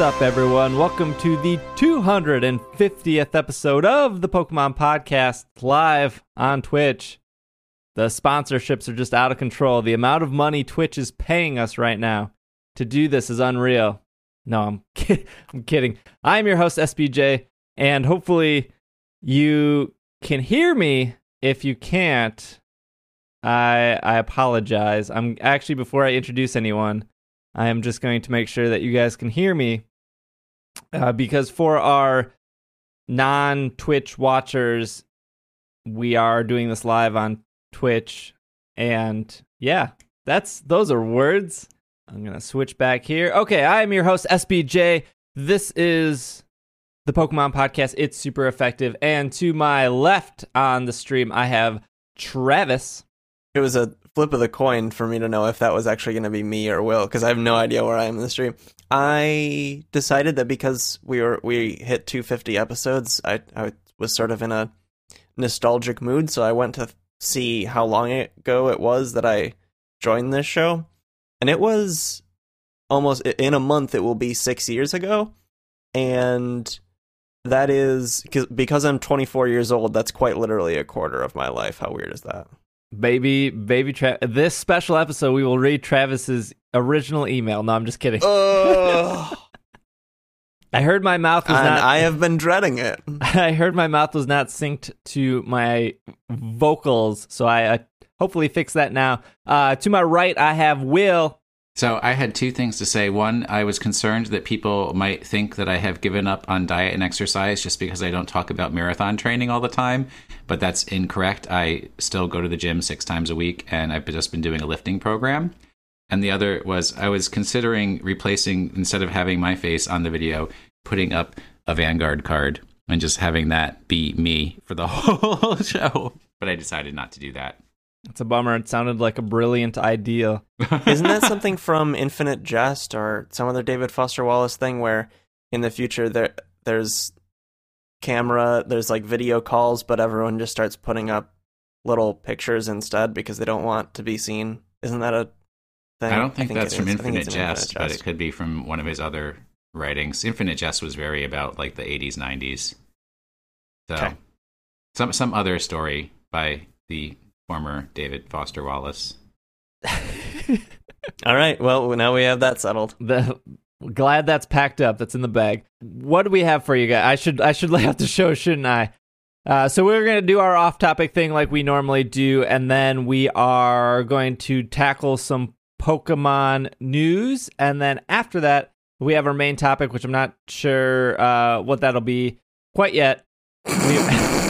Up, everyone? Welcome to the 250th episode of the Pokemon Podcast live on Twitch. The sponsorships are just out of control. The amount of money Twitch is paying us right now to do this is unreal. No, I'm, I'm kidding. I'm your host, SBJ, and hopefully you can hear me. If you can't, I I apologize. I'm actually before I introduce anyone, I am just going to make sure that you guys can hear me uh, because for our non Twitch watchers, we are doing this live on Twitch, and yeah, that's those are words. I'm gonna switch back here. Okay, I am your host SBJ. This is the Pokemon podcast. It's super effective, and to my left on the stream, I have Travis. It was a flip of the coin for me to know if that was actually going to be me or Will because I have no idea where I am in the stream. I decided that because we were we hit 250 episodes, I I was sort of in a nostalgic mood, so I went to see how long ago it was that I joined this show, and it was almost in a month. It will be six years ago, and that is because I'm 24 years old. That's quite literally a quarter of my life. How weird is that? Baby, baby, Tra- this special episode, we will read Travis's original email. No, I'm just kidding. I heard my mouth was and not. I have been dreading it. I heard my mouth was not synced to my vocals, so I uh, hopefully fix that now. Uh, to my right, I have Will. So I had two things to say. One, I was concerned that people might think that I have given up on diet and exercise just because I don't talk about marathon training all the time, but that's incorrect. I still go to the gym six times a week, and I've just been doing a lifting program. And the other was I was considering replacing instead of having my face on the video, putting up a Vanguard card and just having that be me for the whole show. But I decided not to do that. It's a bummer. It sounded like a brilliant idea. Isn't that something from Infinite Jest or some other David Foster Wallace thing where in the future there there's camera, there's like video calls, but everyone just starts putting up little pictures instead because they don't want to be seen. Isn't that a thing? I don't think, that's from is. I think Infinite Jest, but it could be from one of his other writings. Infinite Jest was very about like the 80s, 90s. So Okay. some some other story by the former David Foster Wallace. All right. Well, now we have that settled. The glad that's packed up. That's in the bag. What do we have for you guys? I should I should lay out the show, shouldn't I? Uh, so we're gonna do our off-topic thing like we normally do, and then we are going to tackle some Pokemon news, and then after that we have our main topic, which I'm not sure uh, what that'll be quite yet. We-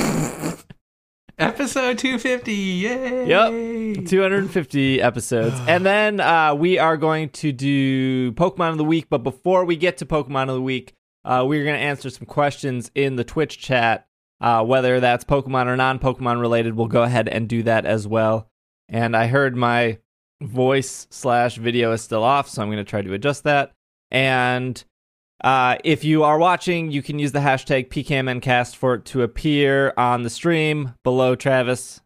Episode 250. Yay! Yep. 250 episodes. and then uh, we are going to do Pokemon of the Week. But before we get to Pokemon of the Week, uh, we're going to answer some questions in the Twitch chat. Uh, whether that's Pokemon or non Pokemon related, we'll go ahead and do that as well. And I heard my voice slash video is still off, so I'm going to try to adjust that. And uh, if you are watching, you can use the hashtag PKMNcast for it to appear on the stream below Travis.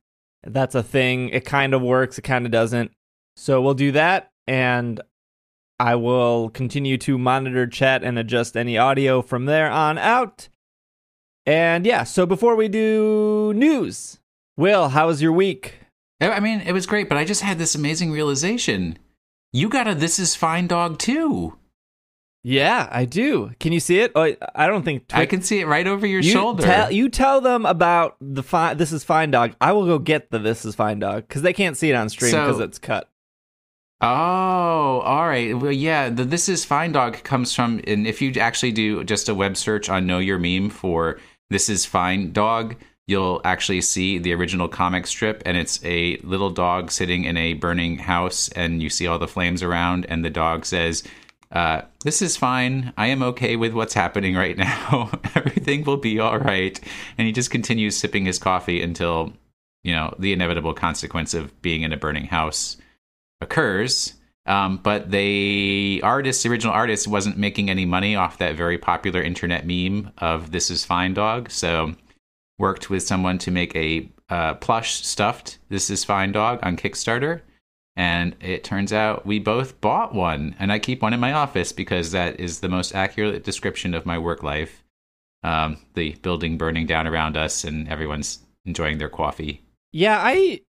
That's a thing. It kind of works, it kind of doesn't. So we'll do that, and I will continue to monitor chat and adjust any audio from there on out. And yeah, so before we do news, Will, how was your week? I mean, it was great, but I just had this amazing realization. You got a This Is Fine dog too. Yeah, I do. Can you see it? Oh, I don't think I can see it right over your you shoulder. Tell, you tell them about the fi- This is Fine Dog. I will go get the This is Fine Dog because they can't see it on stream So- because it's cut. Oh, all right. Well, yeah, the This Is Fine Dog comes from, and if you actually do just a web search on Know Your Meme for This Is Fine Dog, you'll actually see the original comic strip, and it's a little dog sitting in a burning house, and you see all the flames around, and the dog says, uh, This is fine. I am okay with what's happening right now. Everything will be all right. And he just continues sipping his coffee until, you know, the inevitable consequence of being in a burning house occurs. Um, but the artist, the original artist, wasn't making any money off that very popular internet meme of "This is fine, dog." So worked with someone to make a uh, plush stuffed "This is fine, dog" on Kickstarter, And it turns out we both bought one, and I keep one in my office because that is the most accurate description of my work life. Um, the building burning down around us, and everyone's enjoying their coffee. Yeah, I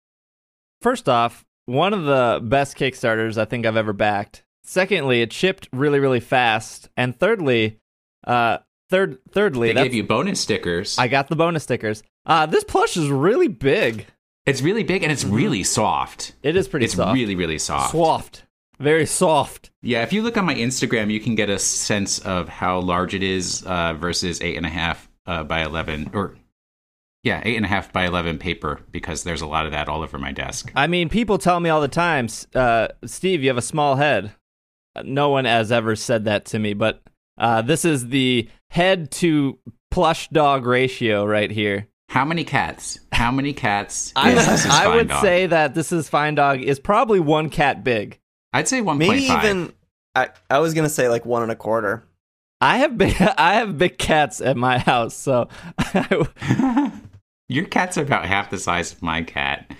first off, one of the best Kickstarters I think I've ever backed. Secondly, it shipped really, really fast. And thirdly, uh third thirdly, They gave you bonus stickers. I got the bonus stickers. Uh this plush is really big. It's really big and it's really soft. It is pretty It's soft. really, really soft. soft. Very soft. Yeah, if you look on my Instagram, you can get a sense of how large it is uh, versus eight and a half uh, by eleven, or yeah, eight and a half by eleven paper because there's a lot of that all over my desk. I mean, people tell me all the time, uh, Steve, you have a small head. No one has ever said that to me, but uh, this is the head to plush dog ratio right here. How many cats? How many cats? I- is this is I would Dog? say that this is Fine Dog is probably one cat big. I'd say one Maybe point five. even I, I was gonna say like one and a quarter. I have big I have big cats at my house, so Your cat's are about half the size of my cat.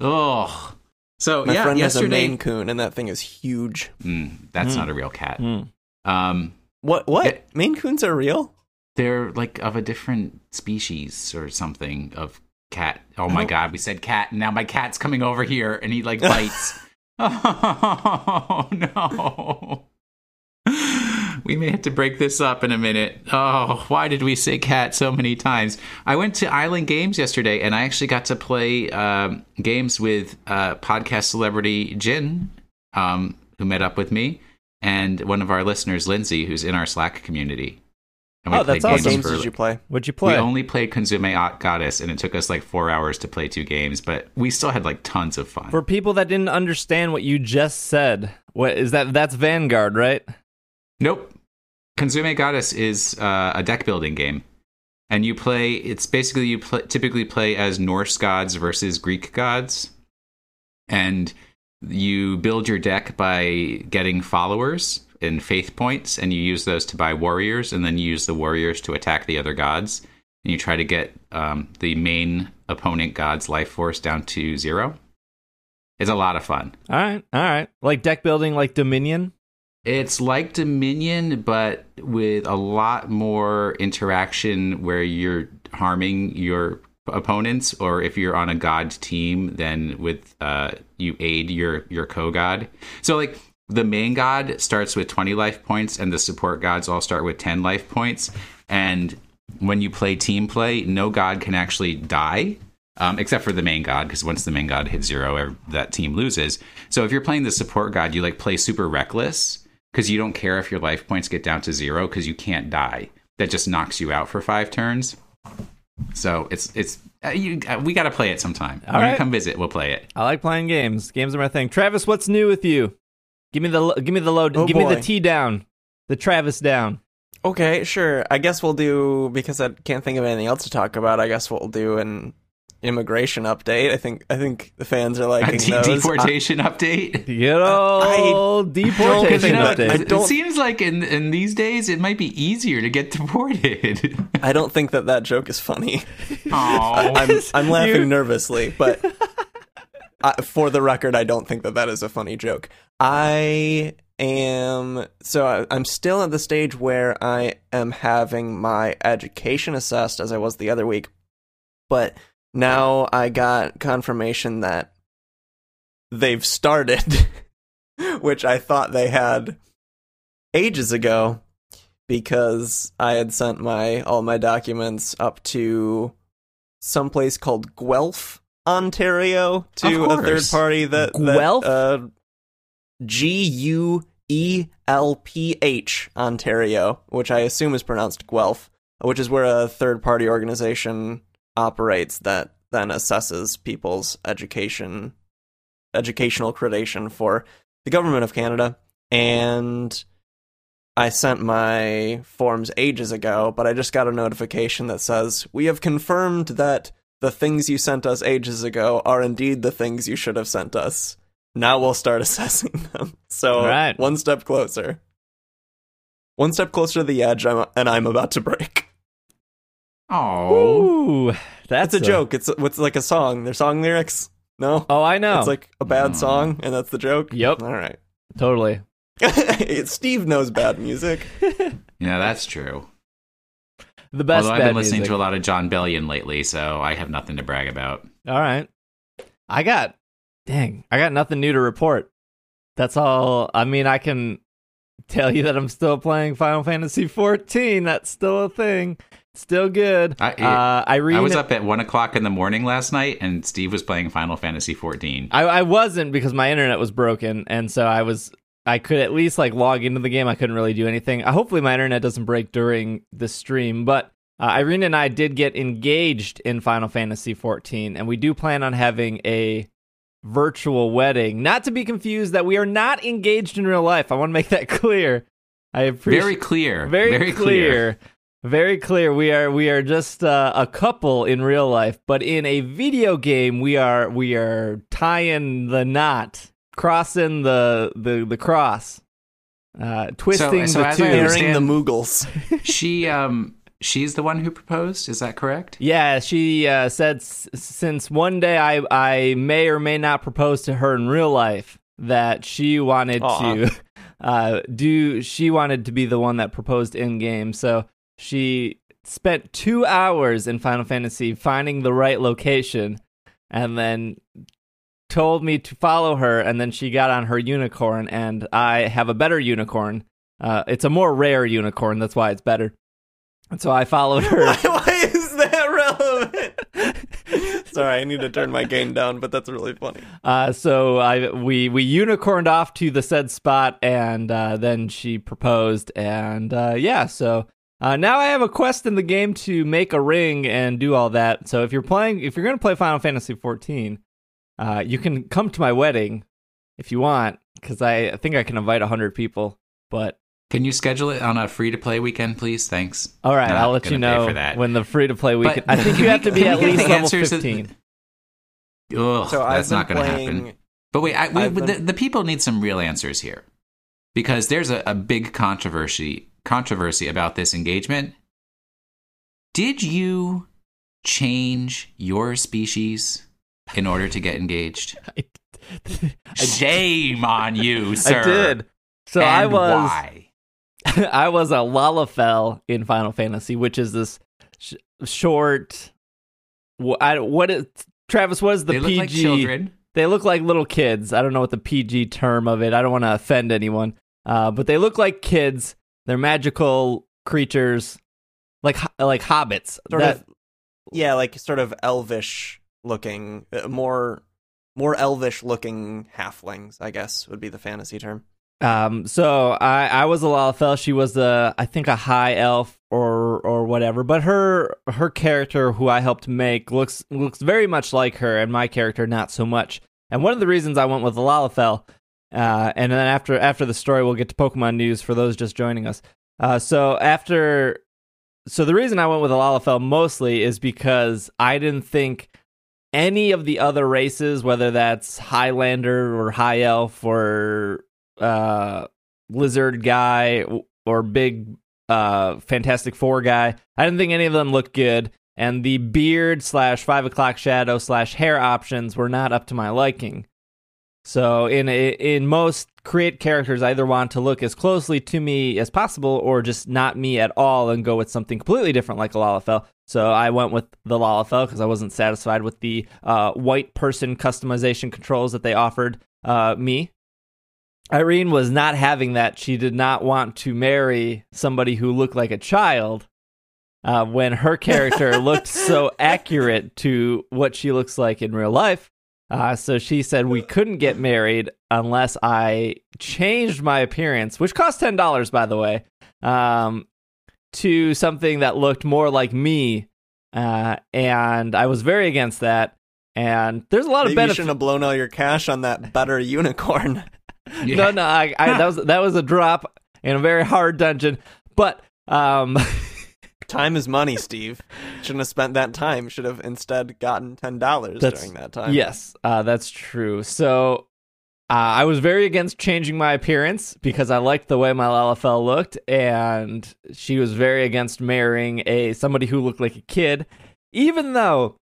Oh, so My yeah, friend has a yesterday. Maine Coon, and that thing is huge. Mm, that's Mm. not a real cat. Mm. Um, What? What? It- Maine Coons are real? they're like of a different species or something of cat. Oh my god, we said cat, and now my cat's coming over here and he like bites. oh no. We may have to break this up in a minute. Oh, why did we say cat so many times? I went to Island Games yesterday and I actually got to play um, games with uh, podcast celebrity Jin, um, who met up with me, and one of our listeners, Lindsay, who's in our Slack community. And Oh, that's What awesome. games for- did you play? What'd you play? we only played Konzume Goddess, and it took us like four hours to play two games, but we still had like tons of fun. For people that didn't understand what you just said, what is that? That's Vanguard, right? Nope. Konzume Goddess is uh, a deck building game. And you play, it's basically you pl- typically play as Norse gods versus Greek gods. And you build your deck by getting followers and faith points, and you use those to buy warriors, and then you use the warriors to attack the other gods. And you try to get um, the main opponent god's life force down to zero. It's a lot of fun. All right, all right. Like deck building, like Dominion. It's like Dominion, but with a lot more interaction where you're harming your opponents, or if you're on a god team, then with uh, you aid your your co god. So like the main god starts with 20 life points, and the support gods all start with 10 life points. And when you play team play, no god can actually die um, except for the main god, because once the main god hits zero, that team loses. So if you're playing the support god, you like play super reckless because you don't care if your life points get down to zero because you can't die. That just knocks you out for five turns. So it's it's uh, you, uh, we got to play it sometime. All when right. you come visit, we'll play it. I like playing games. Games are my thing. Travis, what's new with you? Give me the give me the load. Oh, give me the. T down. The Travis down. Okay, sure. I guess we'll do because I can't think of anything else to talk about. I guess we'll do an immigration update. I think I think the fans are A liking de- those. deportation update. Good old deportation you know, that- I update. it, seems like in in these days it might be easier to get deported. I, I don't think that that joke is funny. Oh, I'm I'm laughing You- nervously, but uh, for the record, I don't think that that is a funny joke. I am so I, I'm still at the stage where I am having my education assessed as I was the other week, but now I got confirmation that they've started, which I thought they had ages ago because I had sent my all my documents up to some place called Guelph, Ontario, to a third party that Guelph? uh, G U E L P H Ontario, which I assume is pronounced Guelph, which is where a third party organization operates that then assesses people's education educational accreditation for the government of Canada and I sent my forms ages ago, but I just got a notification that says, We have confirmed that the things you sent us ages ago are indeed the things you should have sent us. Now we'll start assessing them. So, All right. one step closer. One step closer to the edge, I'm, and I'm about to break. oh, that's It's a joke. It's, it's like a song. They're song lyrics. No, Oh, I know. it's like a bad Mm. song, and that's the joke. Yep. All right. totally. Steve knows bad music. Yeah, that's true. The best Although I've been listening music. to a lot of Jon Bellion lately, so I have nothing to brag about. All right. I got, dang, I got nothing new to report. That's all. I mean, I can tell you that I'm still playing Final Fantasy 14. That's still a thing. Still good. I- uh, Irene, I was up at one o'clock in the morning last night, and Steve was playing Final Fantasy 14. I, I wasn't because my internet was broken, and so I was. I could at least like log into the game. I couldn't really do anything. Uh, hopefully, my internet doesn't break during the stream. But uh, Irene and I did get engaged in Final Fantasy 14, and we do plan on having a virtual wedding. Not to be confused that we are not engaged in real life. I want to make that clear. I appreciate Very clear. very, very clear. Very clear. We are we are just uh, a couple in real life, but in a video game, we are we are tying the knot, crossing the the the cross, uh, twisting so the as two. I the understand- Moogles. She um she's the one who proposed. Is that correct? Yeah, she uh, said s- since one day I I may or may not propose to her in real life that she wanted Aw. to uh, do. She wanted to be the one that proposed in game. So she spent two hours in Final Fantasy finding the right location, and then told me to follow her. And then she got on her unicorn, and I have a better unicorn. Uh, it's a more rare unicorn. That's why it's better. And so I followed her. why, why is that relevant? Sorry, I need to turn my game down, but that's really funny. Uh, so I we we unicorned off to the said spot, and uh, then she proposed, and uh, yeah. So uh, now I have a quest in the game to make a ring and do all that. So if you're playing, if you're gonna play Final Fantasy 14, uh, you can come to my wedding if you want, because I, I think I can invite hundred people. But Can you schedule it on a free to play weekend, please? Thanks. all right, Not I'll let you know for that. when the free to play But weekend. I think you have to be at least level answers that- 15. Ugh, So I've that's been not going to playing. happen. But wait, I, we, been- the, the people need some real answers here, because there's a, a big controversy controversy about this engagement. Did you change your species in order to get engaged? Shame on you, sir. I did. So And I was. why? I was a Lalafell in Final Fantasy, which is this sh- short. wh- I, what is Travis? What is the they PG? look like children. They look like little kids. I don't know what the PG term of it. I don't want to offend anyone, uh, but they look like kids. They're magical creatures, like like hobbits. Sort That- of, yeah, like sort of elvish looking, uh, more more elvish looking halflings. I guess would be the fantasy term. Um, so I, I was a Lalafell. She was a, I think a high elf or or whatever. But her her character, who I helped make, looks looks very much like her, and my character not so much. And one of the reasons I went with Lalafell, uh, and then after after the story, we'll get to Pokemon news for those just joining us. Uh, so after, so the reason I went with a Lalafell mostly is because I didn't think any of the other races, whether that's Highlander or High Elf or uh, Lizard guy or big uh, Fantastic Four guy, I didn't think any of them looked good. And the beard slash five o'clock shadow slash hair options were not up to my liking. So in in most create characters, I either want to look as closely to me as possible, or just not me at all, and go with something completely different, like a Lalafell. So I went with the Lalafell because I wasn't satisfied with the uh, white person customization controls that they offered uh, me. Irene was not having that. She did not want to marry somebody who looked like a child. Uh, when her character looked so accurate to what she looks like in real life, uh, so she said we couldn't get married unless I changed my appearance, which cost ten dollars, by the way, um, to something that looked more like me. Uh, and I was very against that. And there's a lot of Maybe you benefits. shouldn't have blown all your cash on that better unicorn. Yeah. No, no, I, I, that was that was a drop in a very hard dungeon. But um, time is money, Steve. Shouldn't have spent that time. Should have instead gotten ten dollars during that time. Yes, uh, that's true. So uh, I was very against changing my appearance because I liked the way my Lalafell looked, and she was very against marrying a somebody who looked like a kid, even though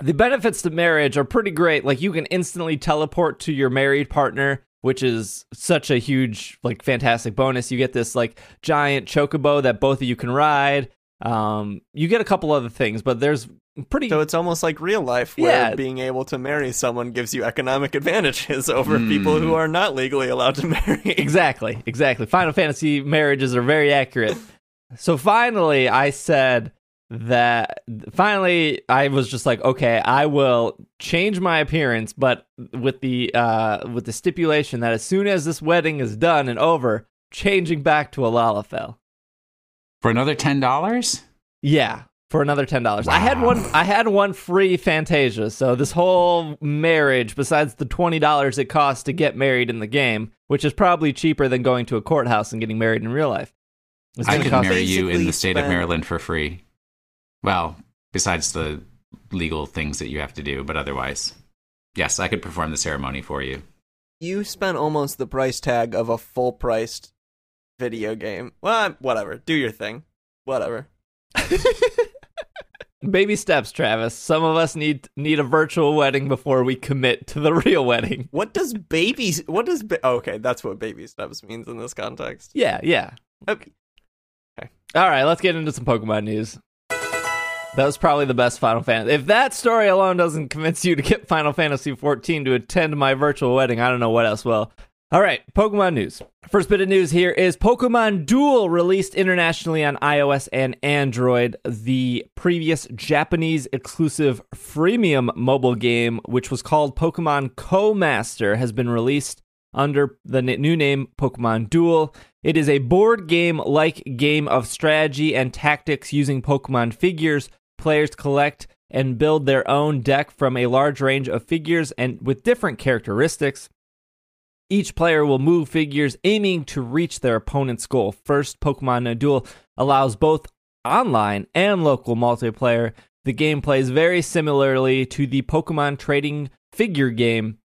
the benefits to marriage are pretty great. Like you can instantly teleport to your married partner, which is such a huge, like, fantastic bonus. You get this like giant chocobo that both of you can ride. Um, you get a couple other things, but there's pretty. So it's almost like real life, where Yeah. being able to marry someone gives you economic advantages over Hmm. people who are not legally allowed to marry. Exactly, exactly. Final Fantasy marriages are very accurate. So finally, I said that. Finally, I was just like, okay, I will change my appearance, but with the uh, with the stipulation that as soon as this wedding is done and over, changing back to a Lalafell. For another ten dollars? Yeah, for another ten dollars. I had one. I had one free Fantasia. So this whole marriage, besides the twenty dollars it costs to get married in the game, which is probably cheaper than going to a courthouse and getting married in real life. It's I gonna could cost- marry you in the state of Maryland for free. Well, besides the legal things that you have to do, but otherwise, yes, I could perform the ceremony for you. You spent almost the price tag of a full priced video game. Well, whatever. Do your thing. Whatever. Baby steps, Travis. Some of us need need a virtual wedding before we commit to the real wedding. What does baby? What does? Ba- okay, that's what baby steps means in this context. Yeah, yeah. Okay. All right, let's get into some Pokemon news. That was probably the best Final Fantasy. If that story alone doesn't convince you to get Final Fantasy 14 to attend my virtual wedding, I don't know what else will. All right, Pokemon news. First bit of news here is Pokemon Duel released internationally on iOS and Android. The previous Japanese exclusive freemium mobile game, which was called Pokemon Co Master, has been released under the new name Pokemon Duel. It is a board game like game of strategy and tactics using Pokemon figures. Players collect and build their own deck from a large range of figures and with different characteristics. Each player will move figures aiming to reach their opponent's goal. First, Pokemon Duel allows both online and local multiplayer. The game plays very similarly to the Pokemon trading figure game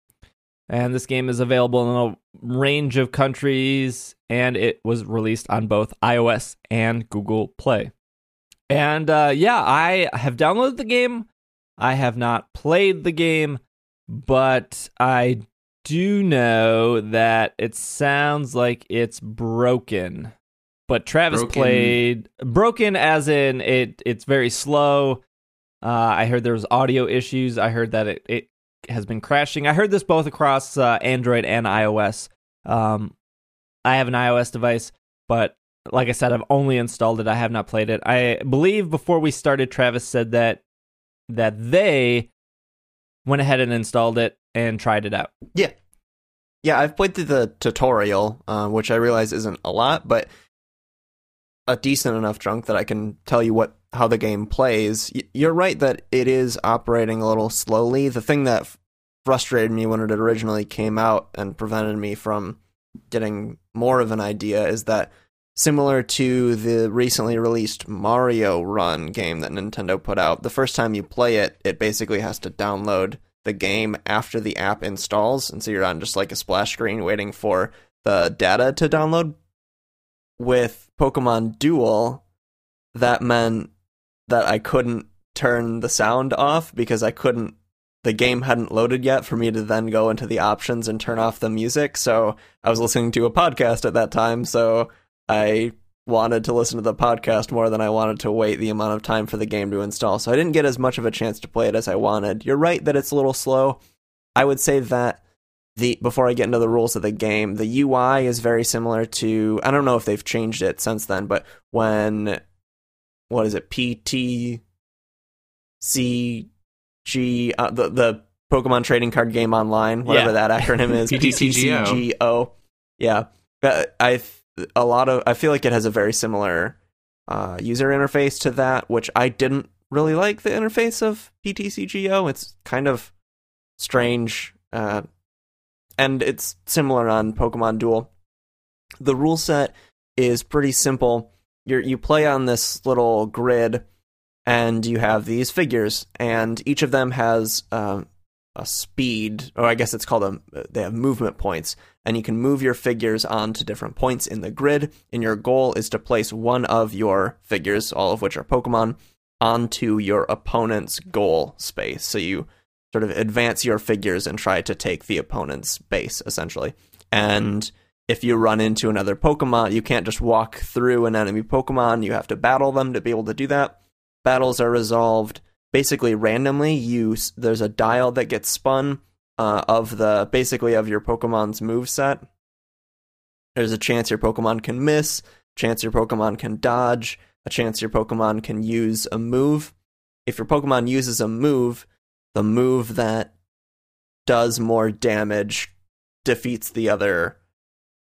and this game is available in a range of countries and it was released on both ios and google play and uh, yeah i have downloaded the game. I have not played the game but i do know that it sounds like it's broken. But travis Broken- played broken as in it it's very slow. Uh, i heard there was audio issues. I heard that it, it has been crashing. I heard this both across uh, Android and iOS. Um, I have an iOS device, but like I said, I've only installed it. I have not played it. I believe before we started, Travis said that that they went ahead and installed it and tried it out. Yeah. Yeah, I've played through the tutorial, uh, which I realize isn't a lot, but a decent enough chunk that I can tell you what how the game plays. You're right that it is operating a little slowly. The thing that frustrated me when it originally came out and prevented me from getting more of an idea is that similar to the recently released Mario Run game that Nintendo put out, the first time you play it, it basically has to download the game after the app installs, and so you're on just like a splash screen waiting for the data to download. With Pokemon Duel, that meant that I couldn't turn the sound off because I couldn't the game hadn't loaded yet for me to then go into the options and turn off the music. So I was listening to a podcast at that time, so I wanted to listen to the podcast more than I wanted to wait the amount of time for the game to install. So I didn't get as much of a chance to play it as I wanted. You're right that it's a little slow. I would say that the before I get into the rules of the game, the UI is very similar to I don't know if they've changed it since then, but when what is it? PT CG uh, the the Pokemon trading card game online, whatever Yeah. that acronym is, PTCGO. Yeah. I a lot of I feel like it has a very similar uh, user interface to that, which I didn't really like the interface of PTCGO. It's kind of strange, uh, and it's similar on Pokemon Duel. The rule set is pretty simple. You you play on this little grid, and you have these figures, and each of them has um, a speed, or I guess it's called a. They have movement points, and you can move your figures onto different points in the grid. And your goal is to place one of your figures, all of which are Pokemon, onto your opponent's goal space. So you sort of advance your figures and try to take the opponent's base, essentially. And if you run into another Pokemon, you can't just walk through an enemy Pokemon. You have to battle them to be able to do that. Battles are resolved basically randomly. You there's a dial that gets spun uh, of the basically of your Pokemon's move set. There's a chance your Pokemon can miss, chance your Pokemon can dodge, a chance your Pokemon can use a move. If your Pokemon uses a move, the move that does more damage defeats the other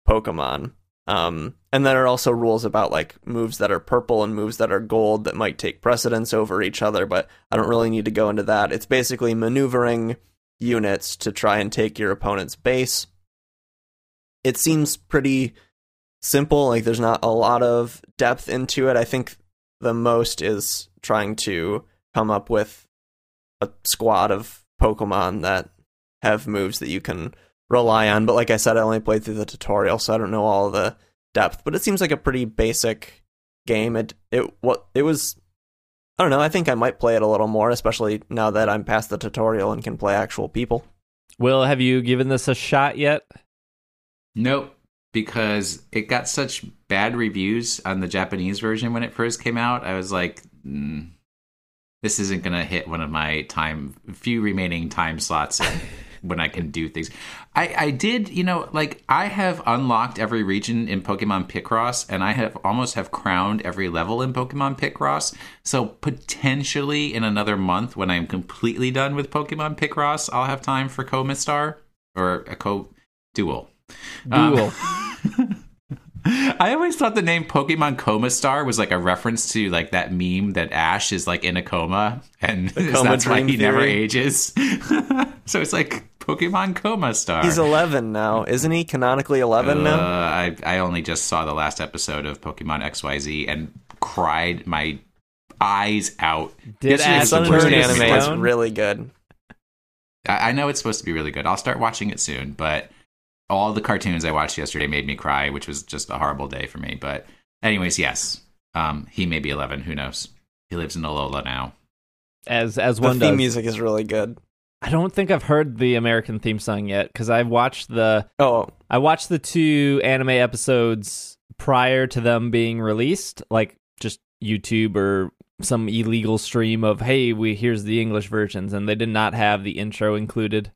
Pokemon. Um, and there are also rules about like moves that are purple and moves that are gold that might take precedence over each other, but I don't really need to go into that. It's basically maneuvering units to try and take your opponent's base. It seems pretty simple, like there's not a lot of depth into it. I think the most is trying to come up with a squad of Pokemon that have moves that you can rely on. But like I said, I only played through the tutorial, so I don't know all the depth. But it seems like a pretty basic game. It it what it was. I don't know. I think I might play it a little more, especially now that I'm past the tutorial and can play actual people. Will, have you given this a shot yet? Nope, because it got such bad reviews on the Japanese version when it first came out. I was like, mm, this isn't going to hit one of my time few remaining time slots when I can do things. I, I did, you know, like I have unlocked every region in Pokemon Picross, and I have almost have crowned every level in Pokemon Picross. So potentially in another month, when I'm completely done with Pokemon Picross, I'll have time for Co-Master or a Co Duel. Duel. Um, I always thought the name Pokemon Coma Star was like a reference to like that meme that Ash is like in a coma and coma that's why dream he never ages. so it's like Pokemon Coma Star. He's 11 now, isn't he? Canonically 11 Uh, now. I I only just saw the last episode of Pokemon XYZ and cried my eyes out. Did Yesterday Ash was the Sun worst Moon turn day of his the anime is really good. I I know it's supposed to be really good. I'll start watching it soon, but all the cartoons I watched yesterday made me cry, which was just a horrible day for me. But anyways, yes, um, he may be 11. Who knows? He lives in Alola now. as as The one theme does. music is really good. I don't think I've heard the American theme song yet because I've watched the Oh, I watched the two anime episodes prior to them being released, like just YouTube or some illegal stream of hey, we here's the English versions, and they did not have the intro included.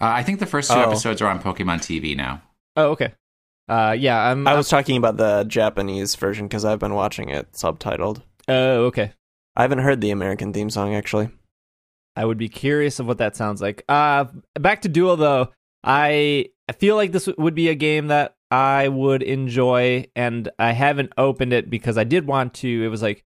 Uh, I think the first two Oh. episodes are on Pokemon TV now. Oh, okay. Uh, yeah, I'm. I was talking about the Japanese version because I've been watching it subtitled. Oh, okay. I haven't heard the American theme song actually. I would be curious of what that sounds like. Uh, back to Duel though. I I feel like this would be a game that I would enjoy, and I haven't opened it because I did want to. It was like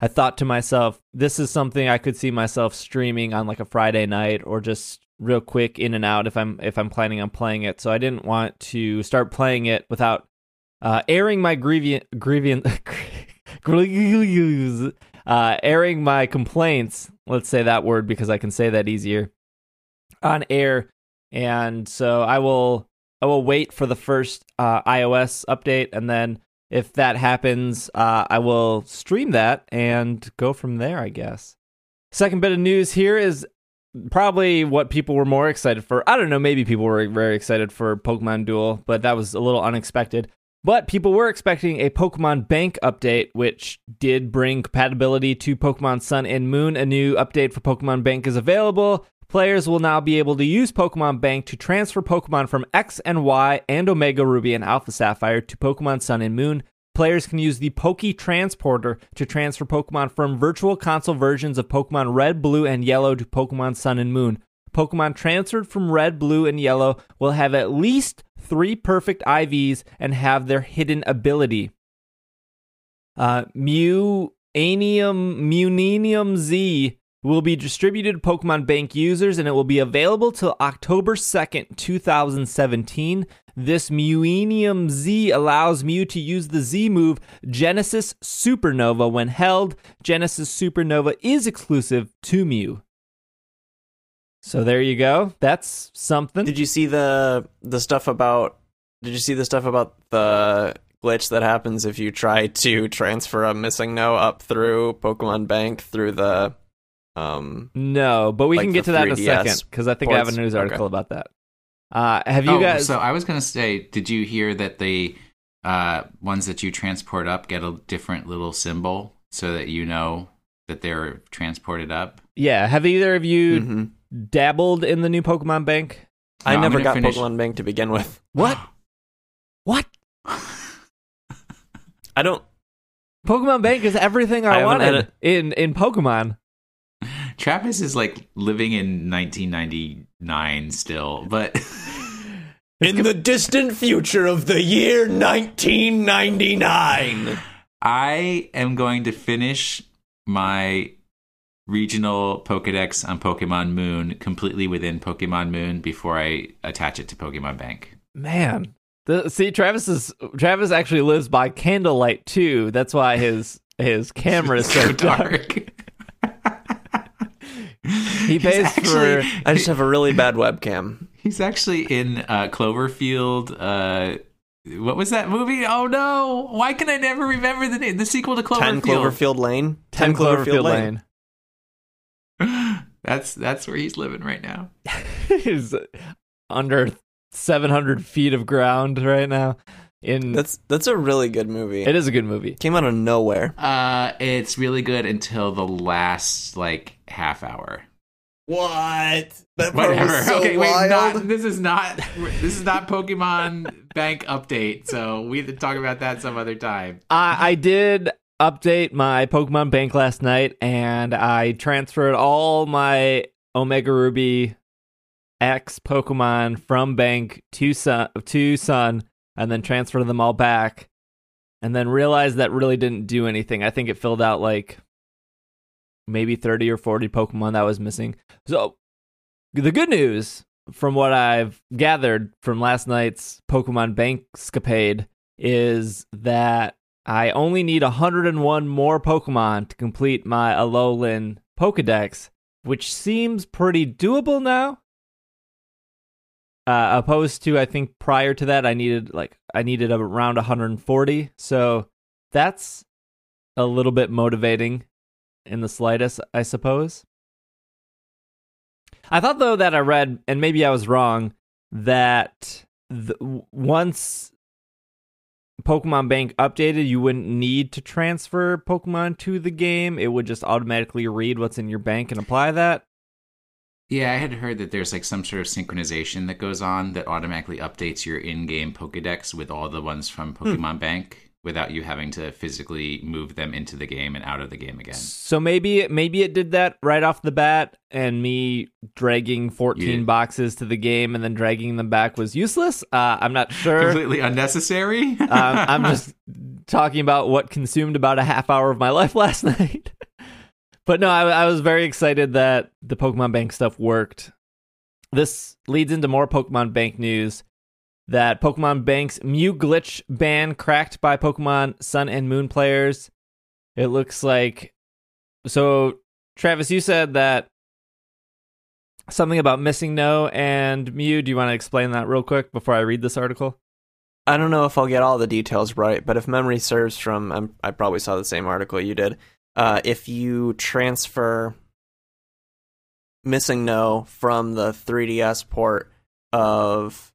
I thought to myself, this is something I could see myself streaming on like a Friday night or just real quick in and out if I'm if I'm planning on playing it. So I didn't want to start playing it without uh, airing my grievance grievance uh, airing my complaints. Let's say that word because I can say that easier on air. And so I will I will wait for the first uh, iOS update, and then if that happens, uh, I will stream that and go from there. I guess. Second bit of news here is probably what people were more excited for. I don't know, maybe people were very excited for Pokemon Duel, but that was a little unexpected. But people were expecting a Pokemon Bank update, which did bring compatibility to Pokemon Sun and Moon. A new update for Pokemon Bank is available. Players will now be able to use Pokemon Bank to transfer Pokemon from X and Y and Omega Ruby and Alpha Sapphire to Pokemon Sun and Moon. Players can use the Poke Transporter to transfer Pokemon from virtual console versions of Pokemon Red, Blue, and Yellow to Pokemon Sun and Moon. Pokemon transferred from Red, Blue, and Yellow will have at least three perfect IVs and have their hidden ability. Uh, Mew Anium Muninium Z will be distributed to Pokemon Bank users and it will be available till October 2nd, 2017. This Mewnium Z allows Mew to use the Z move Genesis Supernova when held. Genesis Supernova is exclusive to Mew. So there you go. That's something. Did you see the the stuff about? Did you see the stuff about the glitch that happens if you try to transfer a missing no up through Pokemon Bank through the um No, but we Like can get to that in a second because I think I have a ports? news Okay. article about that. Uh, have you oh, guys? so I was gonna say, did you hear that the uh, ones that you transport up get a different little symbol so that you know that they're transported up? yeah, have either of you mhm. dabbled in the new Pokemon Bank? I No, I'm never got finish- Pokemon Bank to begin with. What? what? I don't Pokemon Bank is everything I I, haven't wanted in in Pokemon. Travis is like living in 1999 still, but in the distant future of the year 1999. I am going to finish my regional Pokedex on Pokemon Moon completely within Pokemon Moon before I attach it to Pokemon Bank. Man, the, see, Travis is Travis actually lives by candlelight too. That's why his his camera is so dark. He He's pays actually- for- I just have a really bad webcam. He's actually in uh, Cloverfield. Uh, what was that movie? Oh no! Why can I never remember the name? The sequel to Cloverfield. 10 Cloverfield. Cloverfield Lane. 10 Cloverfield Lane. that's that's where he's living right now. He's under 700 feet of ground right now. In That's that's a really good movie. it is a good movie. Came out of nowhere. Uh, it's really good until the last like half hour. What? That Whatever. okay, wait. Not, this is not. This is not Pokemon Bank update. So we can talk about that some other time. I, I did update my Pokemon Bank last night, and I transferred all my Omega Ruby X Pokemon from Bank to Sun, to Sun, and then transferred them all back, and then realized that really didn't do anything. I think it filled out like maybe thirty or forty Pokemon that was missing. So the good news, from what I've gathered from last night's Pokemon Bank scapade, is that I only need 101 more Pokemon to complete my Alolan Pokedex, which seems pretty doable now. Uh, opposed to, I think prior to that, I needed like I needed around 140. So that's a little bit motivating in the slightest, I suppose. I thought though that I read, and maybe I was wrong, that the, once Pokemon Bank updated, you wouldn't need to transfer Pokemon to the game. It would just automatically read what's in your bank and apply that. Yeah, I had heard that there's like some sort of synchronization that goes on that automatically updates your in-game Pokedex with all the ones from hmm. Pokemon Bank without you having to physically move them into the game and out of the game again. So maybe maybe it did that right off the bat, and me dragging 14 Yeah. boxes to the game and then dragging them back was useless. Uh, I'm not sure. Completely unnecessary. um, I'm just talking about what consumed about a half hour of my life last night. but no, I, I was very excited that the Pokemon Bank stuff worked. This leads into more Pokemon Bank news. That Pokemon Bank's Mew glitch ban cracked by Pokemon Sun and Moon players. It looks like. So, Travis, you said that something about missing no and Mew. Do you want to explain that real quick before I read this article? I don't know if I'll get all the details right, but if memory serves from, um, I probably saw the same article you did. Uh, if you transfer Missing No from the 3DS port of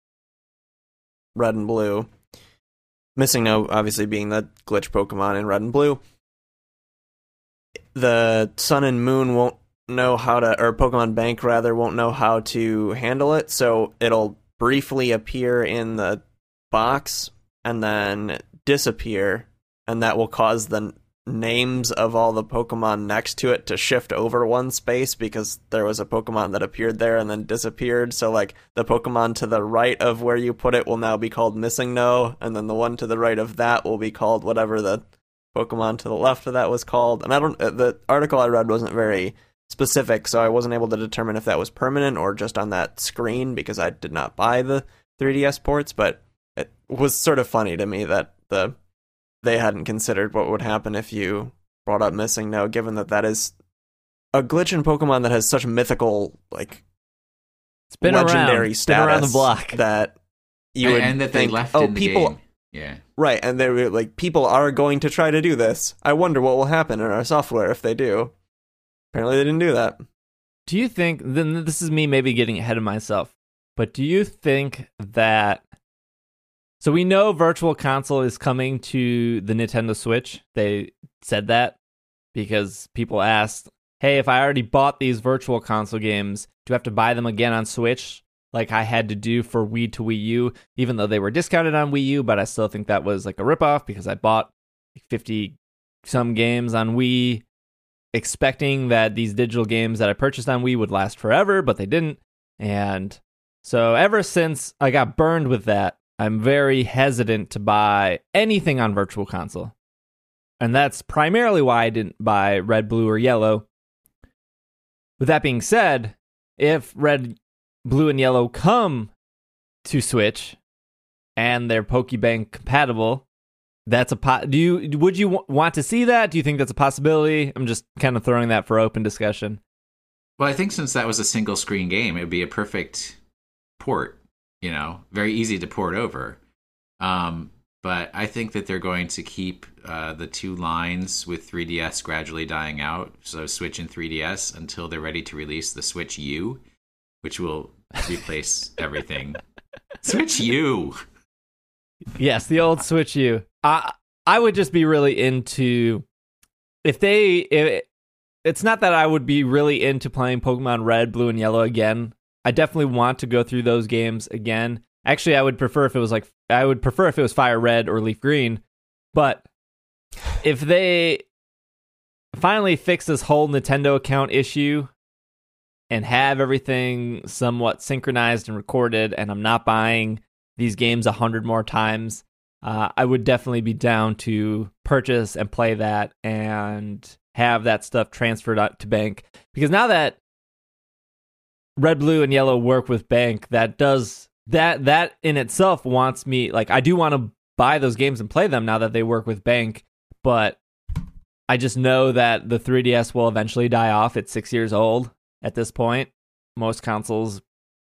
Red and Blue, Missing No obviously being the glitch Pokemon in Red and Blue, the Sun and Moon won't know how to, or Pokemon Bank rather, won't know how to handle it, so it'll briefly appear in the box and then disappear, and that will cause the names of all the Pokemon next to it to shift over one space because there was a Pokemon that appeared there and then disappeared. So, like, the Pokemon to the right of where you put it will now be called Missing No, and then the one to the right of that will be called whatever the Pokemon to the left of that was called. And I don't, uh, the article I read wasn't very specific, so I wasn't able to determine if that was permanent or just on that screen because I did not buy the 3DS ports, but it was sort of funny to me that the they hadn't considered what would happen if you brought up missing no given that that is a glitch in Pokemon that has such mythical like It's been legendary around, it's been around the block. that you And- would and that they think, left oh in the people game. Yeah. Right, and they were like, people are going to try to do this. I wonder what will happen in our software if they do. Apparently, they didn't do that. Do you think then this is me maybe getting ahead of myself, but do you think that so we know virtual console is coming to the Nintendo Switch. They said that because people asked, "Hey, if I already bought these virtual console games, do I have to buy them again on Switch like I had to do for Wii to Wii U, even though they were discounted on Wii U, but I still think that was like a ripoff because I bought 50 some games on Wii expecting that these digital games that I purchased on Wii would last forever, but they didn't. And so ever since I got burned with that, I'm very hesitant to buy anything on Virtual Console. And that's primarily why I didn't buy Red, Blue, or Yellow. With that being said, if Red, Blue, and Yellow come to Switch and they're Pokebank compatible, that's a po- do you would you w- want to see that? Do you think that's a possibility? I'm just kind of throwing that for open discussion. Well, I think since that was a single screen game, it would be a perfect port. You know, very easy to port over. Um, but I think that they're going to keep uh, the two lines with 3DS gradually dying out. So Switch and 3DS until they're ready to release the Switch U, which will replace everything. Switch U. Yes, the old Switch U. I I would just be really into if they it, it's not that I would be really into playing Pokemon Red, Blue, and Yellow again. I definitely want to go through those games again. Actually, I would prefer if it was like I would prefer if it was Fire Red or Leaf Green. But if they finally fix this whole Nintendo account issue and have everything somewhat synchronized and recorded, and I'm not buying these games a hundred more times, uh, I would definitely be down to purchase and play that and have that stuff transferred to bank because now that red blue and yellow work with bank that does that that in itself wants me like i do want to buy those games and play them now that they work with bank but i just know that the 3ds will eventually die off it's six years old at this point. Most consoles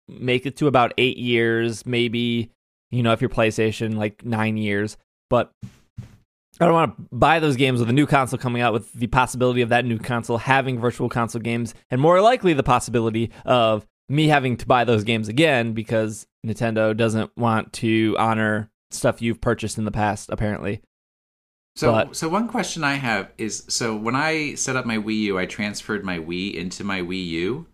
make it to about eight years maybe you know if you're playstation like nine years but I don't want to buy those games with a new console coming out with the possibility of that new console having virtual console games and more likely the possibility of me having to buy those games again because Nintendo doesn't want to honor stuff you've purchased in the past apparently. So, But- so one question I have is: so when I set up my Wii U, I transferred my Wii into my Wii U,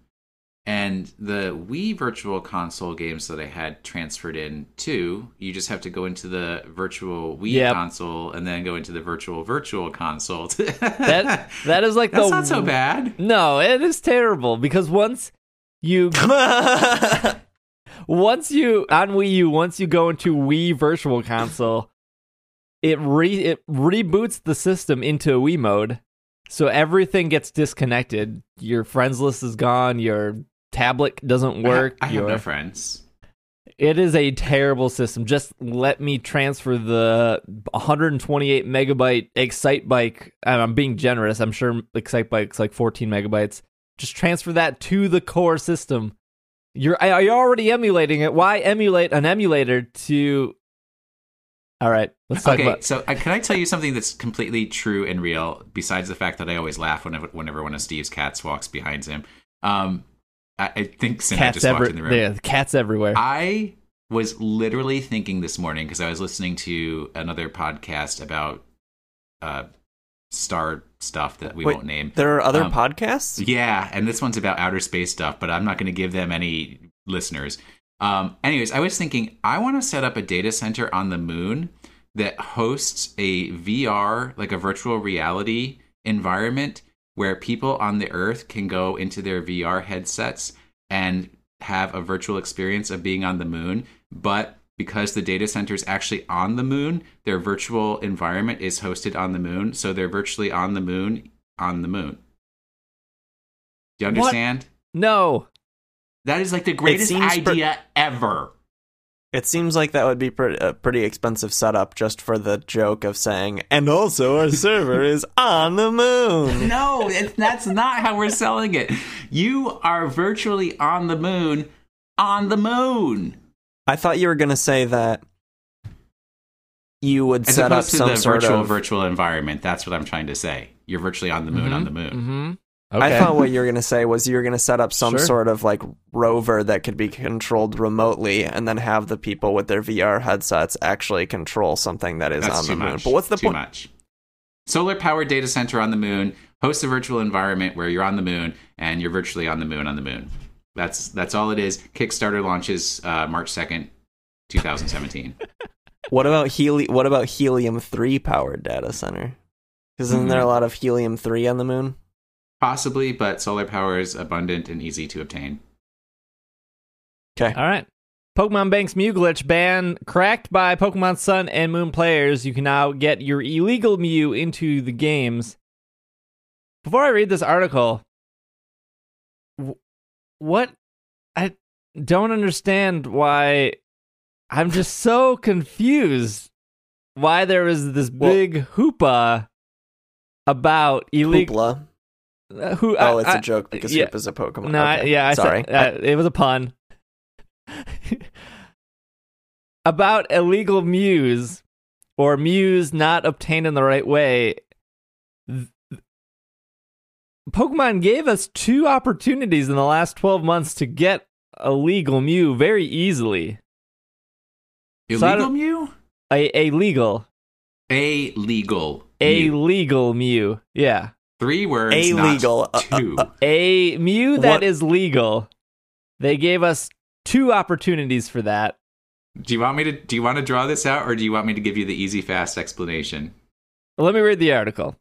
and the Wii Virtual Console games that I had transferred in too, you just have to go into the Virtual Wii Yep. console and then go into the Virtual Virtual Console. That that is like that's the not so bad. No, it is terrible because once you once you on Wii U, once you go into Wii Virtual Console, it re it reboots the system into Wii mode, so everything gets disconnected. Your friends list is gone. Your tablet doesn't work. I, ha- I have no friends. it is a terrible system. Just let me transfer the 128 megabyte Excitebike. and I'm being generous. I'm sure Excitebike's like 14 megabytes. Just transfer that to the core system. You're are you already emulating it? Why emulate an emulator to? All right, let's talk Okay, about. so uh, can I tell you something that's completely true and real? Besides the fact that I always laugh whenever whenever one of Steve's cats walks behind him. Um, I, I think Cindy Cats just walked in the room. yeah, cats everywhere. I was literally thinking this morning because I was listening to another podcast about uh, star stuff that we Wait, won't name. there are other Um, podcasts? Yeah, and this one's about outer space stuff, but I'm not going to give them any listeners. Um, anyways, I was thinking I want to set up a data center on the moon that hosts a VR, like a virtual reality environment where people on the Earth can go into their VR headsets and have a virtual experience of being on the moon. But because the data center is actually on the moon, their virtual environment is hosted on the moon. So they're virtually on the moon on the moon. Do you What? understand? no, That is like the greatest seems per- idea ever. It seems like that would be pre- a pretty expensive setup just for the joke of saying, and also our server is on the moon. No, it, that's not how we're selling it. You are virtually on the moon, on the moon. I thought you were going to say that you would As set up opposed to some the sort virtual of. virtual environment. That's what I'm trying to say. You're virtually on the moon on the moon. Mm-hmm. Okay. I thought what you were gonna say was you were gonna set up some Sure. sort of like rover that could be controlled remotely, and then have the people with their VR headsets actually control something that is That's on the moon. much. But what's the too point? much? Solar powered data center on the moon. Host a virtual environment where you're on the moon and you're virtually on the moon on the moon. That's that's all it is. Kickstarter launches uh, March second, 2017. What about heli- What about helium three powered data center? Because isn't Hmm. there a lot of helium three on the moon? Possibly, but solar power is abundant and easy to obtain. Okay. All right. Pokemon Bank's Mew glitch ban cracked by Pokemon Sun and Moon players. You can now get your illegal Mew into the games. Before I read this article, what I don't understand why I'm just so confused why there was this Well- big Hoopa about illegal. Hoopla. Uh, who? Oh, I- it's I- a joke because yeah. Hoop is a Pokemon. No, I- yeah, I sorry. Said, uh, it was a pun. About illegal Mews or Mews not obtained in the right way. th- Pokemon gave us two opportunities in the last 12 months to get a legal Mew very easily. Illegal don't- Mew? A, a legal. A legal. A Mew. legal Mew. Yeah. Three words. A not legal, uh, Two. uh, A Mew that What- is legal. They gave us two opportunities for that. do you want me to? Do you want to draw this out, or do you want me to give you the easy, fast explanation? Let me read the article.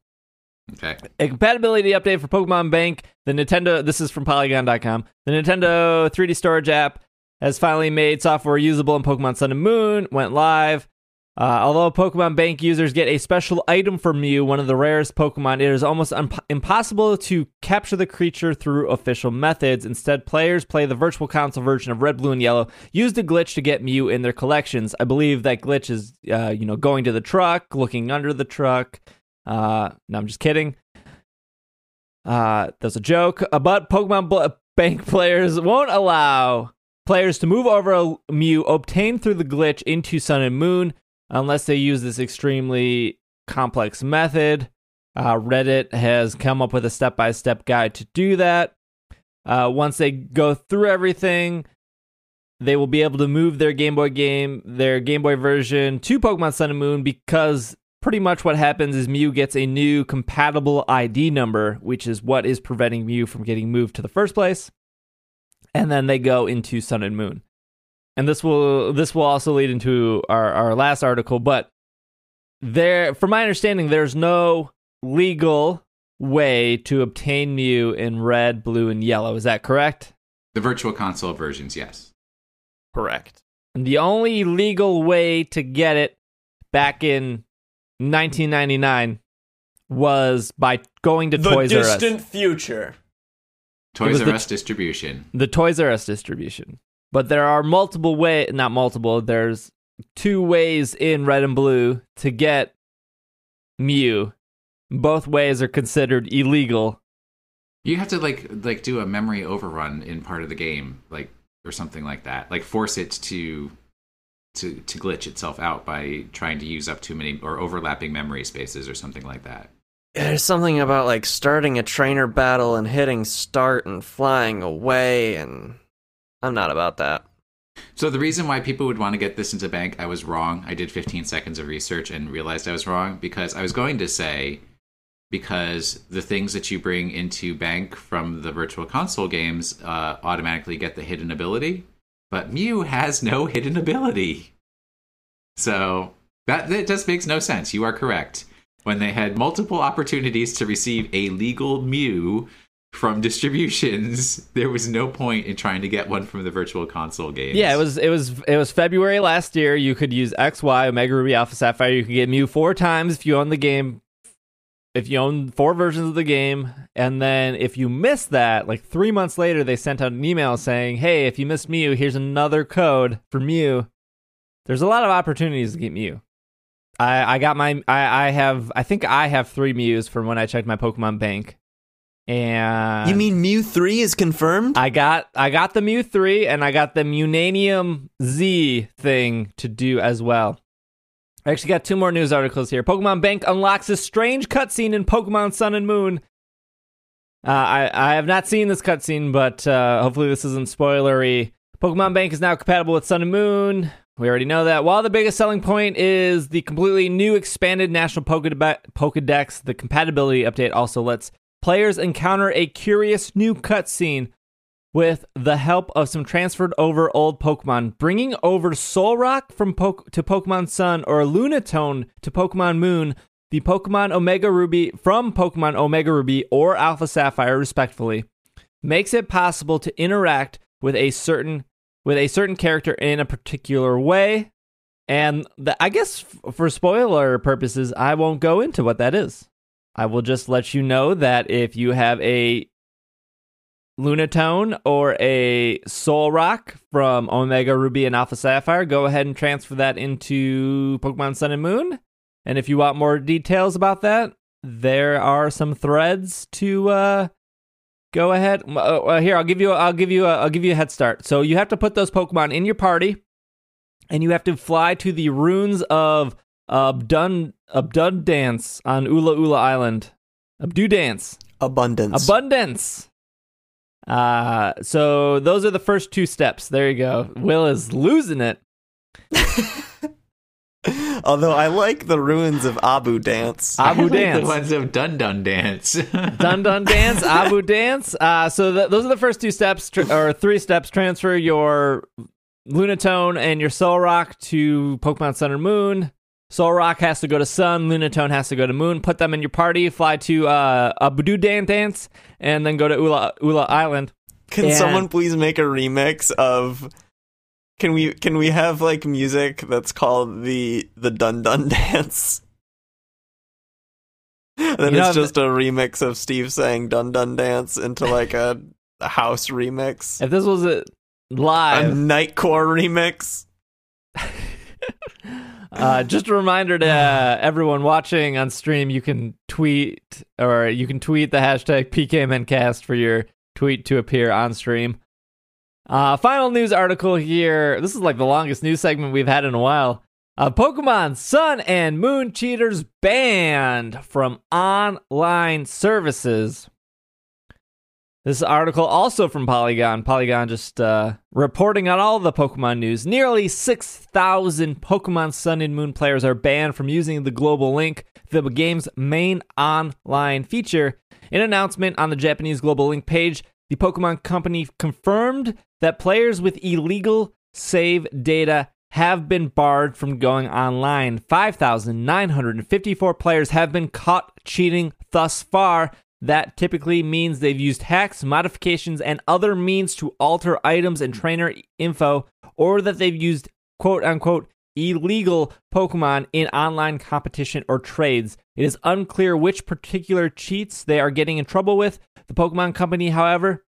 Okay. A compatibility update for Pokemon Bank. The Nintendo, this is from Polygon.com. The Nintendo 3D storage app has finally made software usable in Pokemon Sun and Moon, went live. Uh, although Pokemon Bank users get a special item from Mew, one of the rarest Pokemon, it is almost un- impossible to capture the creature through official methods. Instead, players play the Virtual Console version of Red, Blue, and Yellow. Use the glitch to get Mew in their collections. I believe that glitch is, uh, you know, going to the truck, looking under the truck. Uh, no, I'm just kidding. Uh, that's a joke. Uh, but Pokemon Bl- Bank players won't allow players to move over a Mew obtained through the glitch into Sun and Moon unless they use this extremely complex method. Uh, Reddit has come up with a step by step guide to do that. Uh, once they go through everything, they will be able to move their Game Boy game, their Game Boy version to Pokemon Sun and Moon because pretty much what happens is Mew gets a new compatible ID number, which is what is preventing Mew from getting moved to the first place. And then they go into Sun and Moon. And this will this will also lead into our, our last article, but there from my understanding, there's no legal way to obtain Mew in red, blue, and yellow. Is that correct? The Virtual Console versions, yes. correct. And the only legal way to get it back in 1999 was by going to Toys R Us. Distant future. Toys was R the- Us distribution. The Toys R Us distribution. But there are multiple way, not multiple. There's two ways in red and blue to get Mew. Both ways are considered illegal. You have to like like do a memory overrun in part of the game, like or something like that. Like force it to to to glitch itself out by trying to use up too many or overlapping memory spaces or something like that. There's something about like starting a trainer battle and hitting start and flying away, and I'm not about that. So the reason why people would want to get this into bank, I was wrong. I did 15 seconds of research and realized I was wrong because I was going to say because the things that you bring into bank from the virtual console games uh, automatically get the hidden ability, but Mew has no hidden ability. So that that just makes no sense. You are correct. When they had multiple opportunities to receive a legal Mew from distributions, there was no point in trying to get one from the virtual console games. Yeah, it was it was it was February last year. You could use X, Y, Omega Ruby, Alpha Sapphire. You could get Mew four times if you own the game. If you own four versions of the game, and then if you miss that, like three months later, they sent out an email saying, "Hey, if you missed Mew, here's another code for Mew." There's a lot of opportunities to get Mew. I I got my I I have I think I have three Mews from when I checked my Pokemon Bank, and you mean Mew three is confirmed? I got I got the Mew three and I got the Mewnium Z thing to do as well. I actually got two more news articles here. Pokemon Bank unlocks a strange cutscene in Pokemon Sun and Moon. Uh, I, I have not seen this cutscene, but uh, hopefully this isn't spoilery. Pokemon Bank is now compatible with Sun and Moon. We already know that. While the biggest selling point is the completely new expanded National Pokedex, the compatibility update also lets players encounter a curious new cutscene with the help of some transferred over old Pokemon, bringing over Solrock from po- to Pokemon Sun or Lunatone to Pokemon Moon, the Pokemon Omega Ruby from Pokemon Omega Ruby or Alpha Sapphire, respectfully, makes it possible to interact with a certain with a certain character in a particular way. And the, I guess f- for spoiler purposes, I won't go into what that is. I will just let you know that if you have a Lunatone or a Solrock from Omega Ruby and Alpha Sapphire, go ahead and transfer that into Pokemon Sun and Moon. And if you want more details about that, there are some threads to uh, go ahead. Uh, uh, here, I'll give you. I'll give you. A, I'll give you a head start. So you have to put those Pokemon in your party, and you have to fly to the ruins of Abdun Abdun Dance on Ula Ula Island. Abundance. Abundance. Abundance. Uh, so those are the first two steps. There you go. Will is losing it. Although I like the ruins of Abu Dance. Abu like Dance. the ones of Dun Dun Dance. Dun Dun Dance, Abu Dance. Uh, so th- those are the first two steps, tr- or three steps. Transfer your Lunatone and your Solrock to Pokemon Sun and Moon. Solrock has to go to Sun, Lunatone has to go to Moon. Put them in your party, fly to uh, Abu Dance Dance, and then go to Ula, Ula Island. Can And- someone please make a remix of? Can we can we have like music that's called the the Dun Dun Dance? then You know, it's just a remix of Steve saying Dun Dun Dance into like a, a house remix, If this was a a live, Nightcore remix. Uh, just a reminder to uh, everyone watching on stream, you can tweet or you can tweet the hashtag PKMNcast for your tweet to appear on stream. Uh, final news article here. This is like the longest news segment we've had in a while. Uh, Pokemon Sun and Moon cheaters banned from online services. This article also from Polygon. Polygon just uh, reporting on all the Pokemon news. Nearly 6,000 Pokemon Sun and Moon players are banned from using the global link, the game's main online feature. In an announcement on the Japanese global link page, the Pokemon Company confirmed that players with illegal save data have been barred from going online. 5,954 players have been caught cheating thus far. That typically means they've used hacks, modifications, and other means to alter items and trainer info, or that they've used quote unquote illegal Pokemon in online competition or trades. It is unclear which particular cheats they are getting in trouble with. The Pokemon Company, however,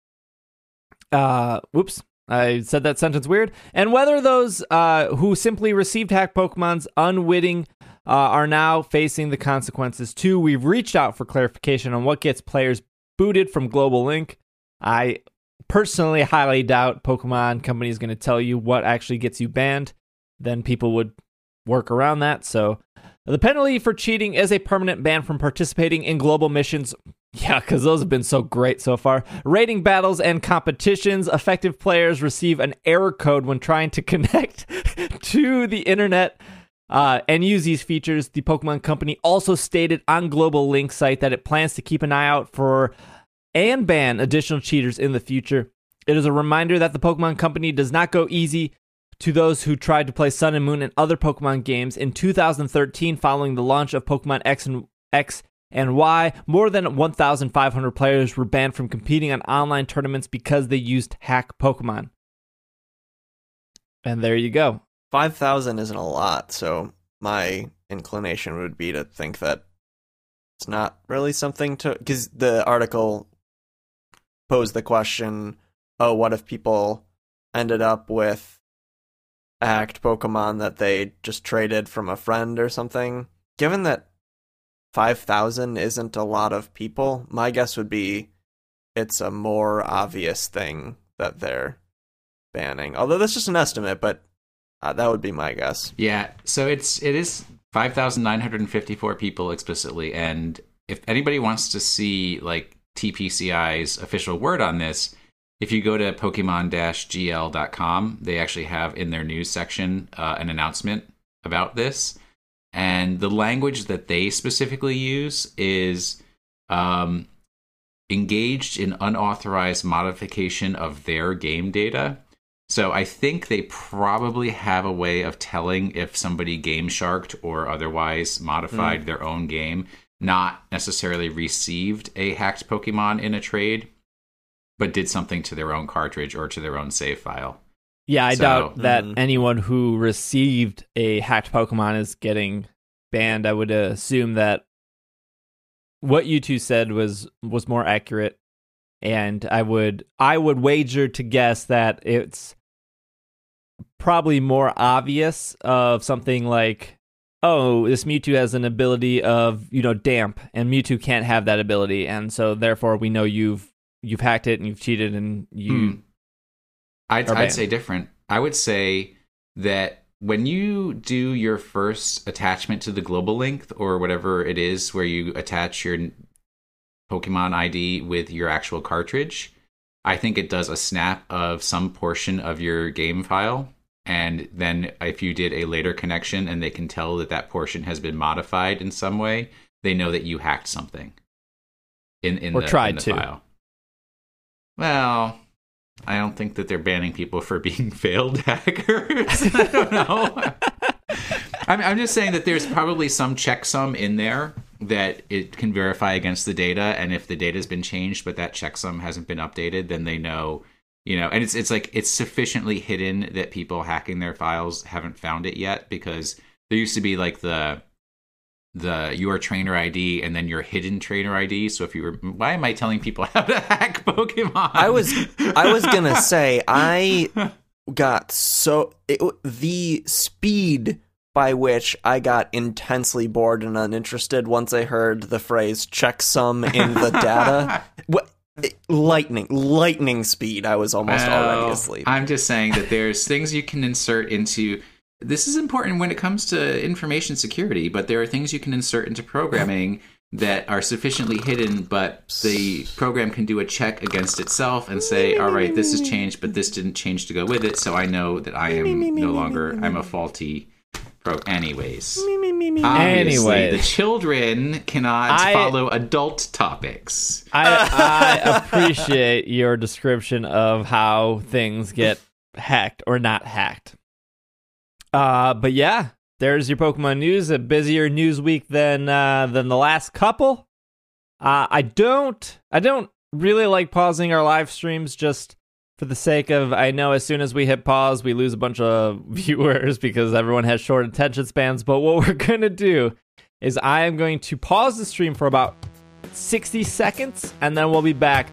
uh, whoops, I said that sentence weird. And whether those uh, who simply received hacked Pokemon's unwitting uh, are now facing the consequences too. We've reached out for clarification on what gets players booted from Global Link. I personally highly doubt Pokemon Company is going to tell you what actually gets you banned. Then people would work around that. So the penalty for cheating is a permanent ban from participating in global missions. Yeah, because those have been so great so far. Rating battles and competitions. Effective players receive an error code when trying to connect to the internet uh, and use these features. The Pokemon Company also stated on Global Link site that it plans to keep an eye out for and ban additional cheaters in the future. It is a reminder that the Pokemon Company does not go easy to those who tried to play Sun and Moon and other Pokemon games in 2013 following the launch of Pokemon X and X and Y. More than 1,500 players were banned from competing on online tournaments because they used hack Pokemon. And there you go. Five thousand isn't a lot, so my inclination would be to think that it's not really something to because the article posed the question, oh, what if people ended up with a hacked Pokemon that they just traded from a friend or something? Given that five thousand isn't a lot of people, my guess would be it's a more obvious thing that they're banning. Although that's just an estimate, but uh, that would be my guess. Yeah, so it's it is 5,954 people explicitly. And if anybody wants to see like TPCI's official word on this, if you go to Pokemon-GL.com, they actually have in their news section uh, an announcement about this. And the language that they specifically use is um, engaged in unauthorized modification of their game data. So I think they probably have a way of telling if somebody game sharked or otherwise modified mm. their own game, not necessarily received a hacked Pokemon in a trade, but did something to their own cartridge or to their own save file. Yeah, I so, doubt that mm. anyone who received a hacked Pokemon is getting banned. I would assume that what you two said was was more accurate and I would I would wager to guess that it's probably more obvious of something like oh this Mewtwo has an ability of you know damp and Mewtwo can't have that ability and so therefore we know you've you've hacked it and you've cheated and you hmm. I'd, I'd say different I would say that when you do your first attachment to the global link or whatever it is where you attach your Pokemon ID with your actual cartridge, I think it does a snap of some portion of your game file. And then if you did a later connection and they can tell that that portion has been modified in some way, they know that you hacked something in, in or the, tried in the to. file. Well, I don't think that they're banning people for being failed hackers. I don't know. I'm, I'm just saying that there's probably some checksum in there that it can verify against the data, and if the data has been changed but that checksum hasn't been updated, then they know. You know, and it's it's like it's sufficiently hidden that people hacking their files haven't found it yet because there used to be like the the your trainer ID and then your hidden trainer ID. So if you were, why am I telling people how to hack Pokemon? I was I was gonna say I got so it, the speed by which I got intensely bored and uninterested once I heard the phrase checksum in the data. what? Lightning lightning speed. I was almost already asleep. I'm just saying that there's things you can insert into this is important when it comes to information security, but there are things you can insert into programming that are sufficiently hidden, but the program can do a check against itself and say, all right, this has changed, but this didn't change to go with it, so I know that I am no longer, I'm a faulty pro. Anyways. Obviously, the children cannot I, follow adult topics. I, I appreciate your description of how things get hacked or not hacked. Uh, but yeah, there's your Pokemon news. A busier news week than uh, than the last couple. Uh, I don't I don't really like pausing our live streams just for the sake of I know as soon as we hit pause we lose a bunch of viewers because everyone has short attention spans. But what we're gonna do is I am going to pause the stream for about 60 seconds and then we'll be back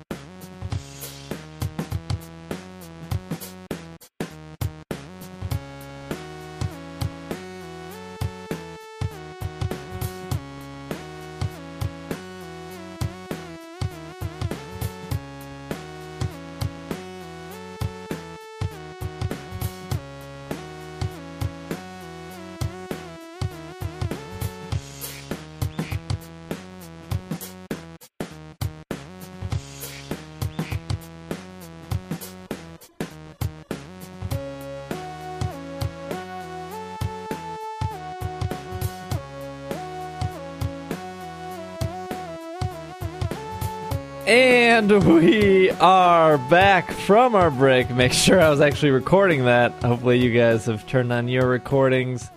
And we are back from our break. Make sure I was actually recording that. Hopefully, you guys have turned on your recordings.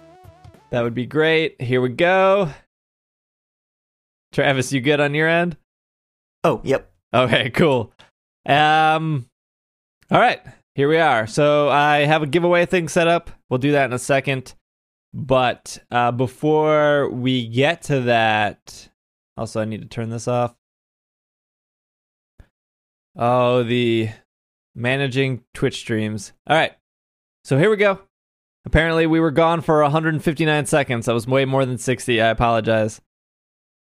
That would be great. Here we go. Travis, you good on your end? Oh, yep. Okay, cool. Um, all right, here we are. So I have a giveaway thing set up. We'll do that in a second. But uh, before we get to that, also I need to turn this off. Oh, the managing Twitch streams. All right. So here we go. Apparently, we were gone for 159 seconds. That was way more than 60. I apologize.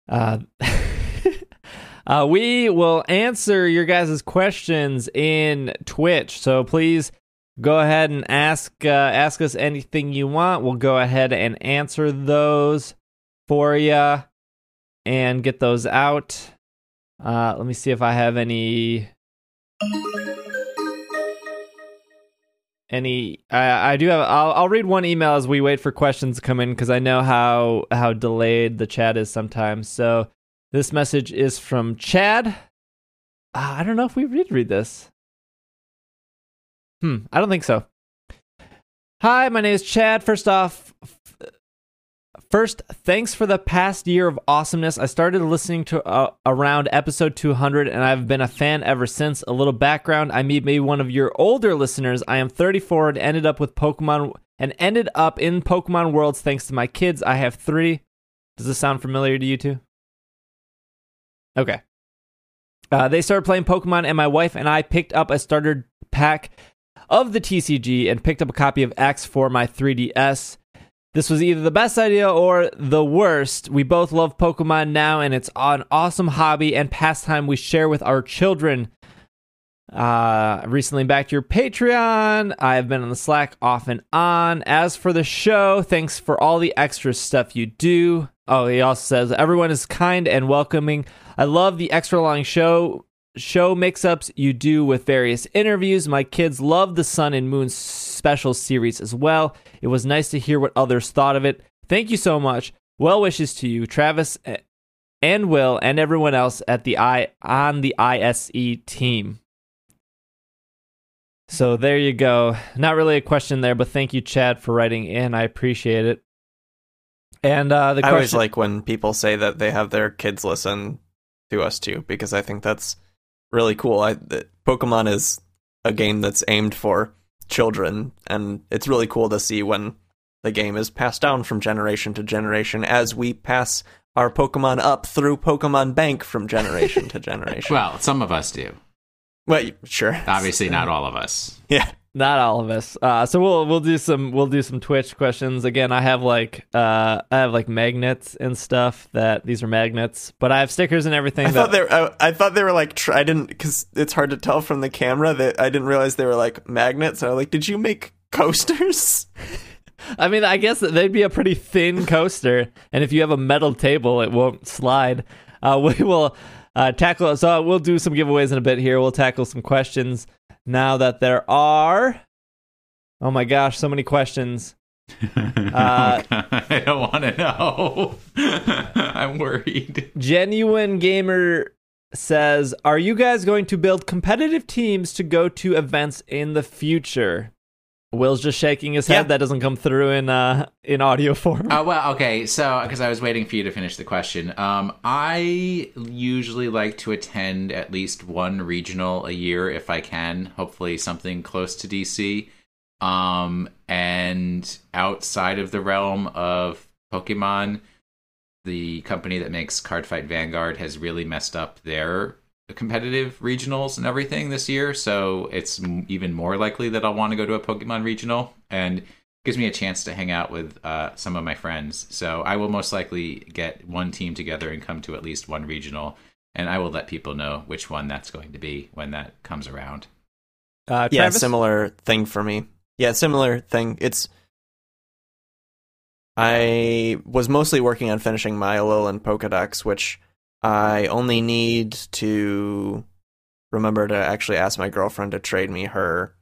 Uh, uh, we will answer your guys' questions in Twitch. So please go ahead and ask uh, ask us anything you want. We'll go ahead and answer those for you and get those out. Uh, let me see if I have any any I, I do have I'll, I'll read one email as we wait for questions to come in because i know how how delayed the chat is sometimes. So this message is from chad. Uh, i don't know if we did read this. Hmm i don't think so. Hi my name is chad. First off First, thanks for the past year of awesomeness. I started listening to uh, around episode 200 and I've been a fan ever since. A little background, I meet maybe one of your older listeners. I am 34 and ended up with Pokemon and ended up in Pokemon Worlds thanks to my kids. I have 3. Does this sound familiar to you two? Okay. Uh, they started playing Pokemon and my wife and I picked up a starter pack of the TCG and picked up a copy of X for my 3DS. This was either the best idea or the worst. We both love Pokemon now, and it's an awesome hobby and pastime we share with our children. Uh, recently back to your Patreon. I have been on the Slack off and on. As for the show, thanks for all the extra stuff you do. Oh, he also says everyone is kind and welcoming. I love the extra long show show mix-ups you do with various interviews. My kids love the Sun and Moon special series as well. It was nice to hear what others thought of it. Thank you so much. Well wishes to you, Travis eh, and Will, and everyone else at the I on the ISE team. So there you go. Not really a question there, but thank you, Chad, for writing in. I appreciate it. And uh, the I always like when people say that they have their kids listen to us too, because I think that's really cool. I Pokemon is a game that's aimed for children, and it's really cool to see when the game is passed down from generation to generation as we pass our Pokemon up through Pokemon Bank from generation to generation. Well, some of us do. well, sure. Obviously, not all of us. Yeah. Not all of us. Uh, so we'll we'll do some we'll do some Twitch questions again. I have like uh, I have like magnets and stuff that these are magnets, but I have stickers and everything. I that, thought they were, I, I thought they were like I didn't because it's hard to tell from the camera that I didn't realize they were like magnets. I was like, did you make coasters? I mean, I guess they'd be a pretty thin coaster, and if you have a metal table, it won't slide. Uh, we will uh, tackle. So we'll do some giveaways in a bit here. We'll tackle some questions now that there are. Oh my gosh, so many questions. Uh, I don't want to know. I'm worried. Genuine Gamer says, "Are you guys going to build competitive teams to go to events in the future?" Will's just shaking his head. Yeah. That doesn't come through in uh in audio form. Uh, well, okay. So, because I was waiting for you to finish the question, um, I usually like to attend at least one regional a year if I can. Hopefully, something close to DC. Um, and outside of the realm of Pokemon, the company that makes Cardfight Vanguard has really messed up their competitive regionals and everything this year. So it's m- even more likely that I'll want to go to a Pokemon regional and gives me a chance to hang out with uh, some of my friends. So I will most likely get one team together and come to at least one regional. And I will let people know which one that's going to be when that comes around. Uh, yeah, similar thing for me. Yeah, similar thing. It's I was mostly working on finishing my Alolan Pokedex, which I only need to remember to actually ask my girlfriend to trade me her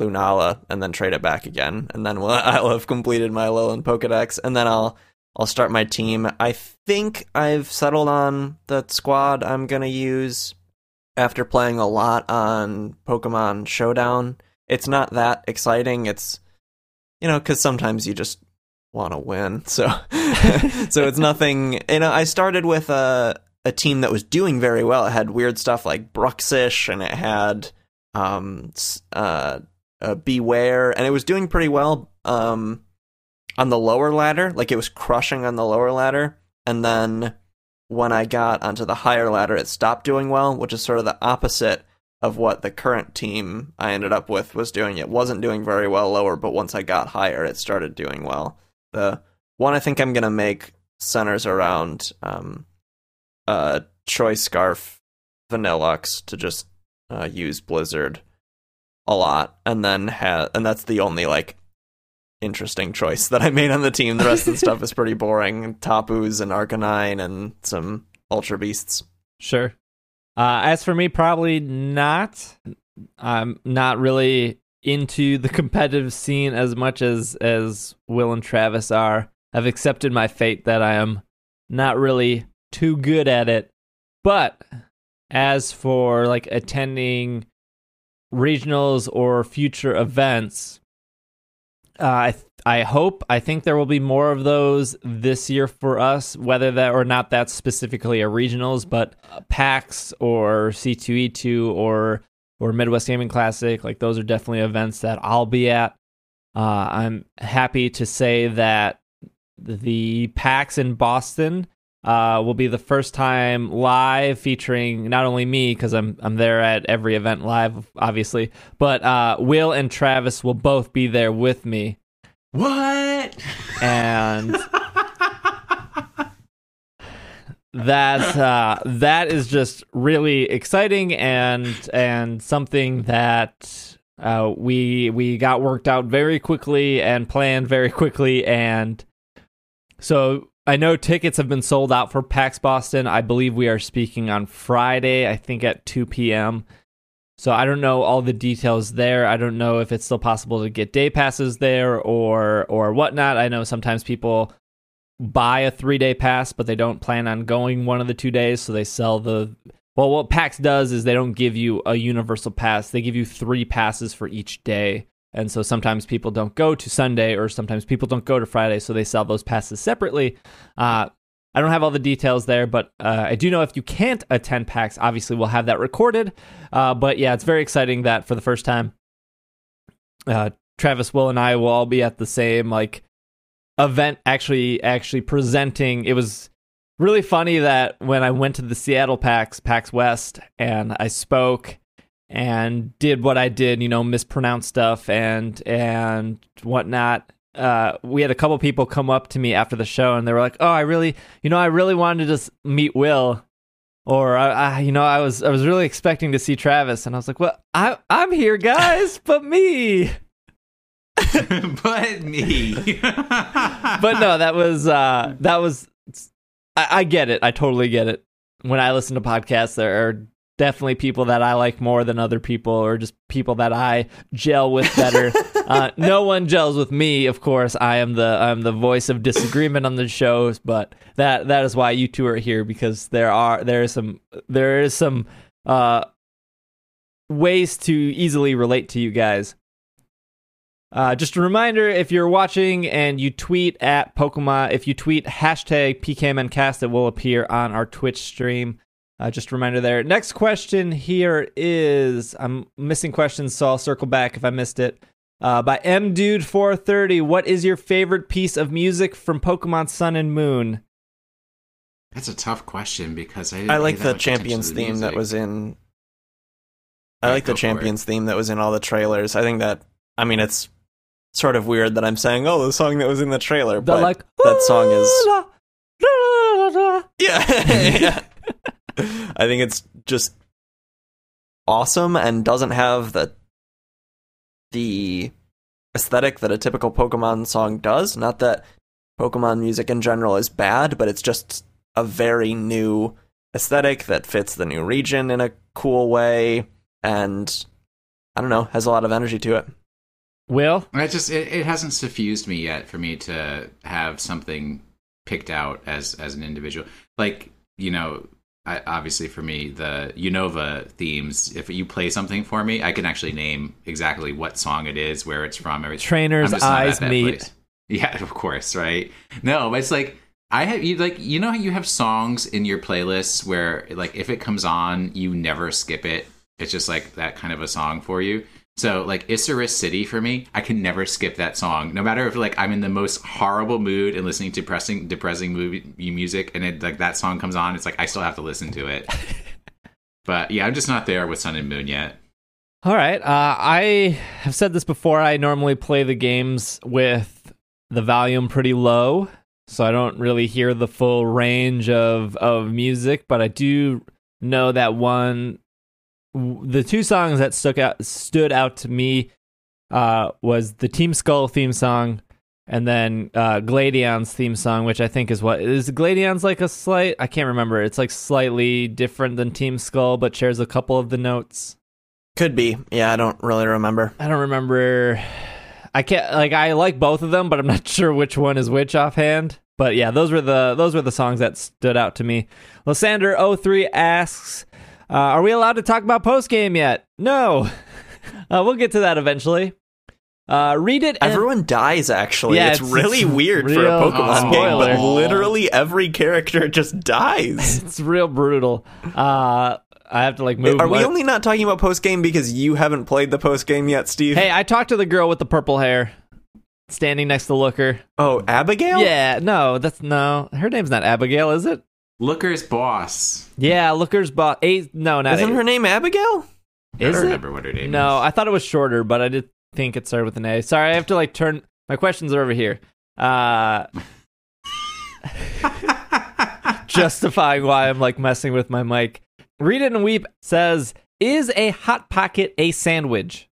Lunala and then trade it back again, and then we'll, I'll have completed my Alolan Pokedex, and then I'll I'll start my team. I think I've settled on the squad I'm gonna use after playing a lot on Pokemon Showdown. It's not that exciting. It's you know because sometimes you just want to win, so so it's nothing. You know, I started with a a team that was doing very well. It had weird stuff like Bruxish, and it had um uh, uh Bewear, and it was doing pretty well um on the lower ladder. Like it was crushing on the lower ladder, and then when I got onto the higher ladder, it stopped doing well, which is sort of the opposite of what the current team I ended up with was doing. It wasn't doing very well lower, but once I got higher, it started doing well. The one I think I'm gonna make centers around um, uh, Choice Scarf Vanilluxe to just uh, use Blizzard a lot, and then ha- and that's the only like interesting choice that I made on the team. The rest of the stuff is pretty boring. Tapus and Arcanine and some Ultra Beasts. Sure. Uh, as for me, probably not. I'm not really into the competitive scene as much as as Will and Travis are. I've accepted my fate that I am not really too good at it. But as for like attending regionals or future events, uh, I th- I hope I think there will be more of those this year for us, whether that or not that's specifically a regionals, but PAX or C2E2 or or Midwest Gaming Classic, like those are definitely events that I'll be at. Uh, I'm happy to say that the PAX in Boston uh, will be the first time live featuring not only me because I'm I'm there at every event live, obviously, but uh, Will and Travis will both be there with me. What? And that uh, that is just really exciting and and something that uh, we we got worked out very quickly and planned very quickly and so I know tickets have been sold out for PAX Boston. I believe we are speaking on Friday, I think at 2 p.m. So I don't know all the details there. I don't know if it's still possible to get day passes there or or whatnot. I know sometimes people buy a three day pass, but they don't plan on going one of the two days, so they sell the. Well, what PAX does is they don't give you a universal pass; they give you three passes for each day. And so sometimes people don't go to Sunday, or sometimes people don't go to Friday, so they sell those passes separately. Uh, I don't have all the details there, but uh, I do know if you can't attend PAX, obviously we'll have that recorded. Uh, but yeah, it's very exciting that for the first time, uh, Travis, Will, and I will all be at the same like event. Actually, actually presenting. It was really funny that when I went to the Seattle PAX, PAX West, and I spoke and did what I did, you know, mispronounce stuff and and whatnot uh, we had a couple people come up to me after the show and they were like, "Oh, I really, you know, I really wanted to just meet Will." Or I, I, you know, I was I was really expecting to see Travis, and I was like, "Well, I I'm here, guys, but me." but me. but no, that was uh that was I, I get it. I totally get it. When I listen to podcasts, there are definitely people that I like more than other people, or just people that I gel with better. uh, no one gels with me, of course. I am the I'm the voice of disagreement on the shows, but that that is why you two are here because there are there is some there is some uh, ways to easily relate to you guys. Uh, just a reminder if you're watching and you tweet at Pokemon, if you tweet hashtag PKMNcast, it will appear on our Twitch stream. Uh, just a reminder there. Next question here is I'm missing questions, so I'll circle back if I missed it. Uh, by M Dude 430, what is your favorite piece of music from Pokemon Sun and Moon? That's a tough question because I, I like the Champions the theme that was in. I like the Champions theme that was in all the trailers. I think that I mean it's sort of weird that I'm saying, "Oh, the song that was in the trailer," but like, that song is yeah. yeah. I think it's just awesome and doesn't have the the aesthetic that a typical Pokemon song does. Not that Pokemon music in general is bad, but it's just a very new aesthetic that fits the new region in a cool way and I don't know, has a lot of energy to it. Will? I just it, it hasn't suffused me yet for me to have something picked out as as an individual. Like, you know, I, obviously for me the Unova themes. If you play something for me, I can actually name exactly what song it is, where it's from. Everything. Trainer's eyes meet. Place. Yeah, of course, right? No, but it's like I have you like you know how you have songs in your playlists where like if it comes on, you never skip it. It's just like that kind of a song for you. So like Icirrus City for me, I can never skip that song, no matter if like I'm in the most horrible mood and listening to depressing, depressing movie music, and it like that song comes on, it's like I still have to listen to it. but yeah, I'm just not there with Sun and Moon yet. All right, uh, I have said this before. I normally play the games with the volume pretty low, so I don't really hear the full range of of music. But I do know that one the two songs that stuck out stood out to me uh, was the Team Skull theme song and then uh, Gladion's theme song, which I think is what is Gladion's like a slight. I can't remember. It's like slightly different than Team Skull, but shares a couple of the notes. Could be. Yeah, I don't really remember. I don't remember. I can't like I like both of them, but I'm not sure which one is which offhand. But yeah, those were the those were the songs that stood out to me. Lysander03 asks, uh, "Are we allowed to talk about post game yet?" No. Uh, we'll get to that eventually. Uh, read it. and- Everyone dies. Actually, Yeah, it's, it's- really it's weird for a Pokemon game, but literally every character just dies. it's real brutal. Uh, I have to like move. Are we only not talking about post game because you haven't played the post game yet, Steve? Hey, I talked to the girl with the purple hair, standing next to Looker. Oh, Abigail. Yeah, no, that's no. Her name's not Abigail, is it? Looker's boss. Yeah, Looker's boss. Eight. No, not Isn't eight. her name Abigail? I Is don't it? remember what her name is. No, is. I thought it was shorter, but I did think it started with an A. Sorry, I have to like turn. My questions are over here. Uh, justifying why I'm like messing with my mic. Read it and weep says, "Is a hot pocket a sandwich?"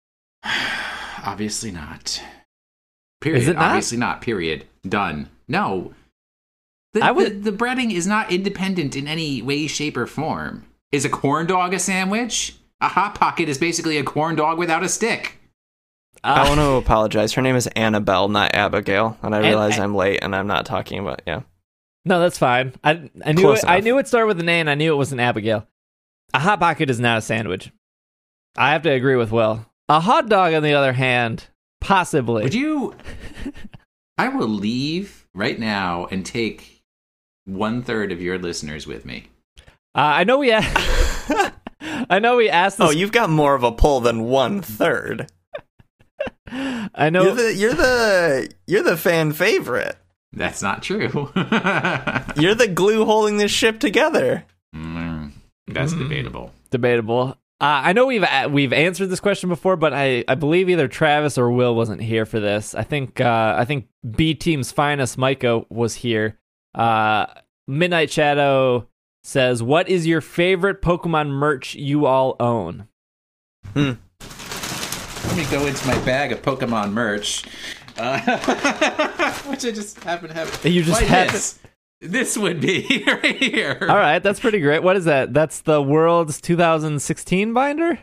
Obviously not. Period. Is it not? Obviously not. Period. Done. No. The, I would- the, the breading is not independent in any way, shape, or form. Is a corn dog a sandwich? A hot pocket is basically a corn dog without a stick. I Uh, want to apologize. Her name is Anabel, not Abigail, and I An- realize I'm late and I'm not talking about. Yeah, no, that's fine. I I knew Close it, I knew it started with an A, and I knew it wasn't Abigail. A hot pocket is not a sandwich. I have to agree with Will. A hot dog, on the other hand, possibly. Would you? I will leave right now and take one third of your listeners with me. Uh, I know we. a- I know we asked this. Oh, you've got more of a pull than one third. I know. You're the you're the you're the fan favorite. That's not true. You're the glue holding this ship together. Mm, that's Mm. debatable. debatable. Uh, I know we've we've answered this question before, but I, I believe either Travis or Will wasn't here for this. I think uh, I think B Team's finest Micah was here. Uh, Midnight Shadow says, "What is your favorite Pokemon merch you all own?" Hmm. Let me go into my bag of Pokemon merch, uh, which I just happen to have. You just happen- this? This would be right here. All right, that's pretty great. What is that? That's the World's 2016 binder.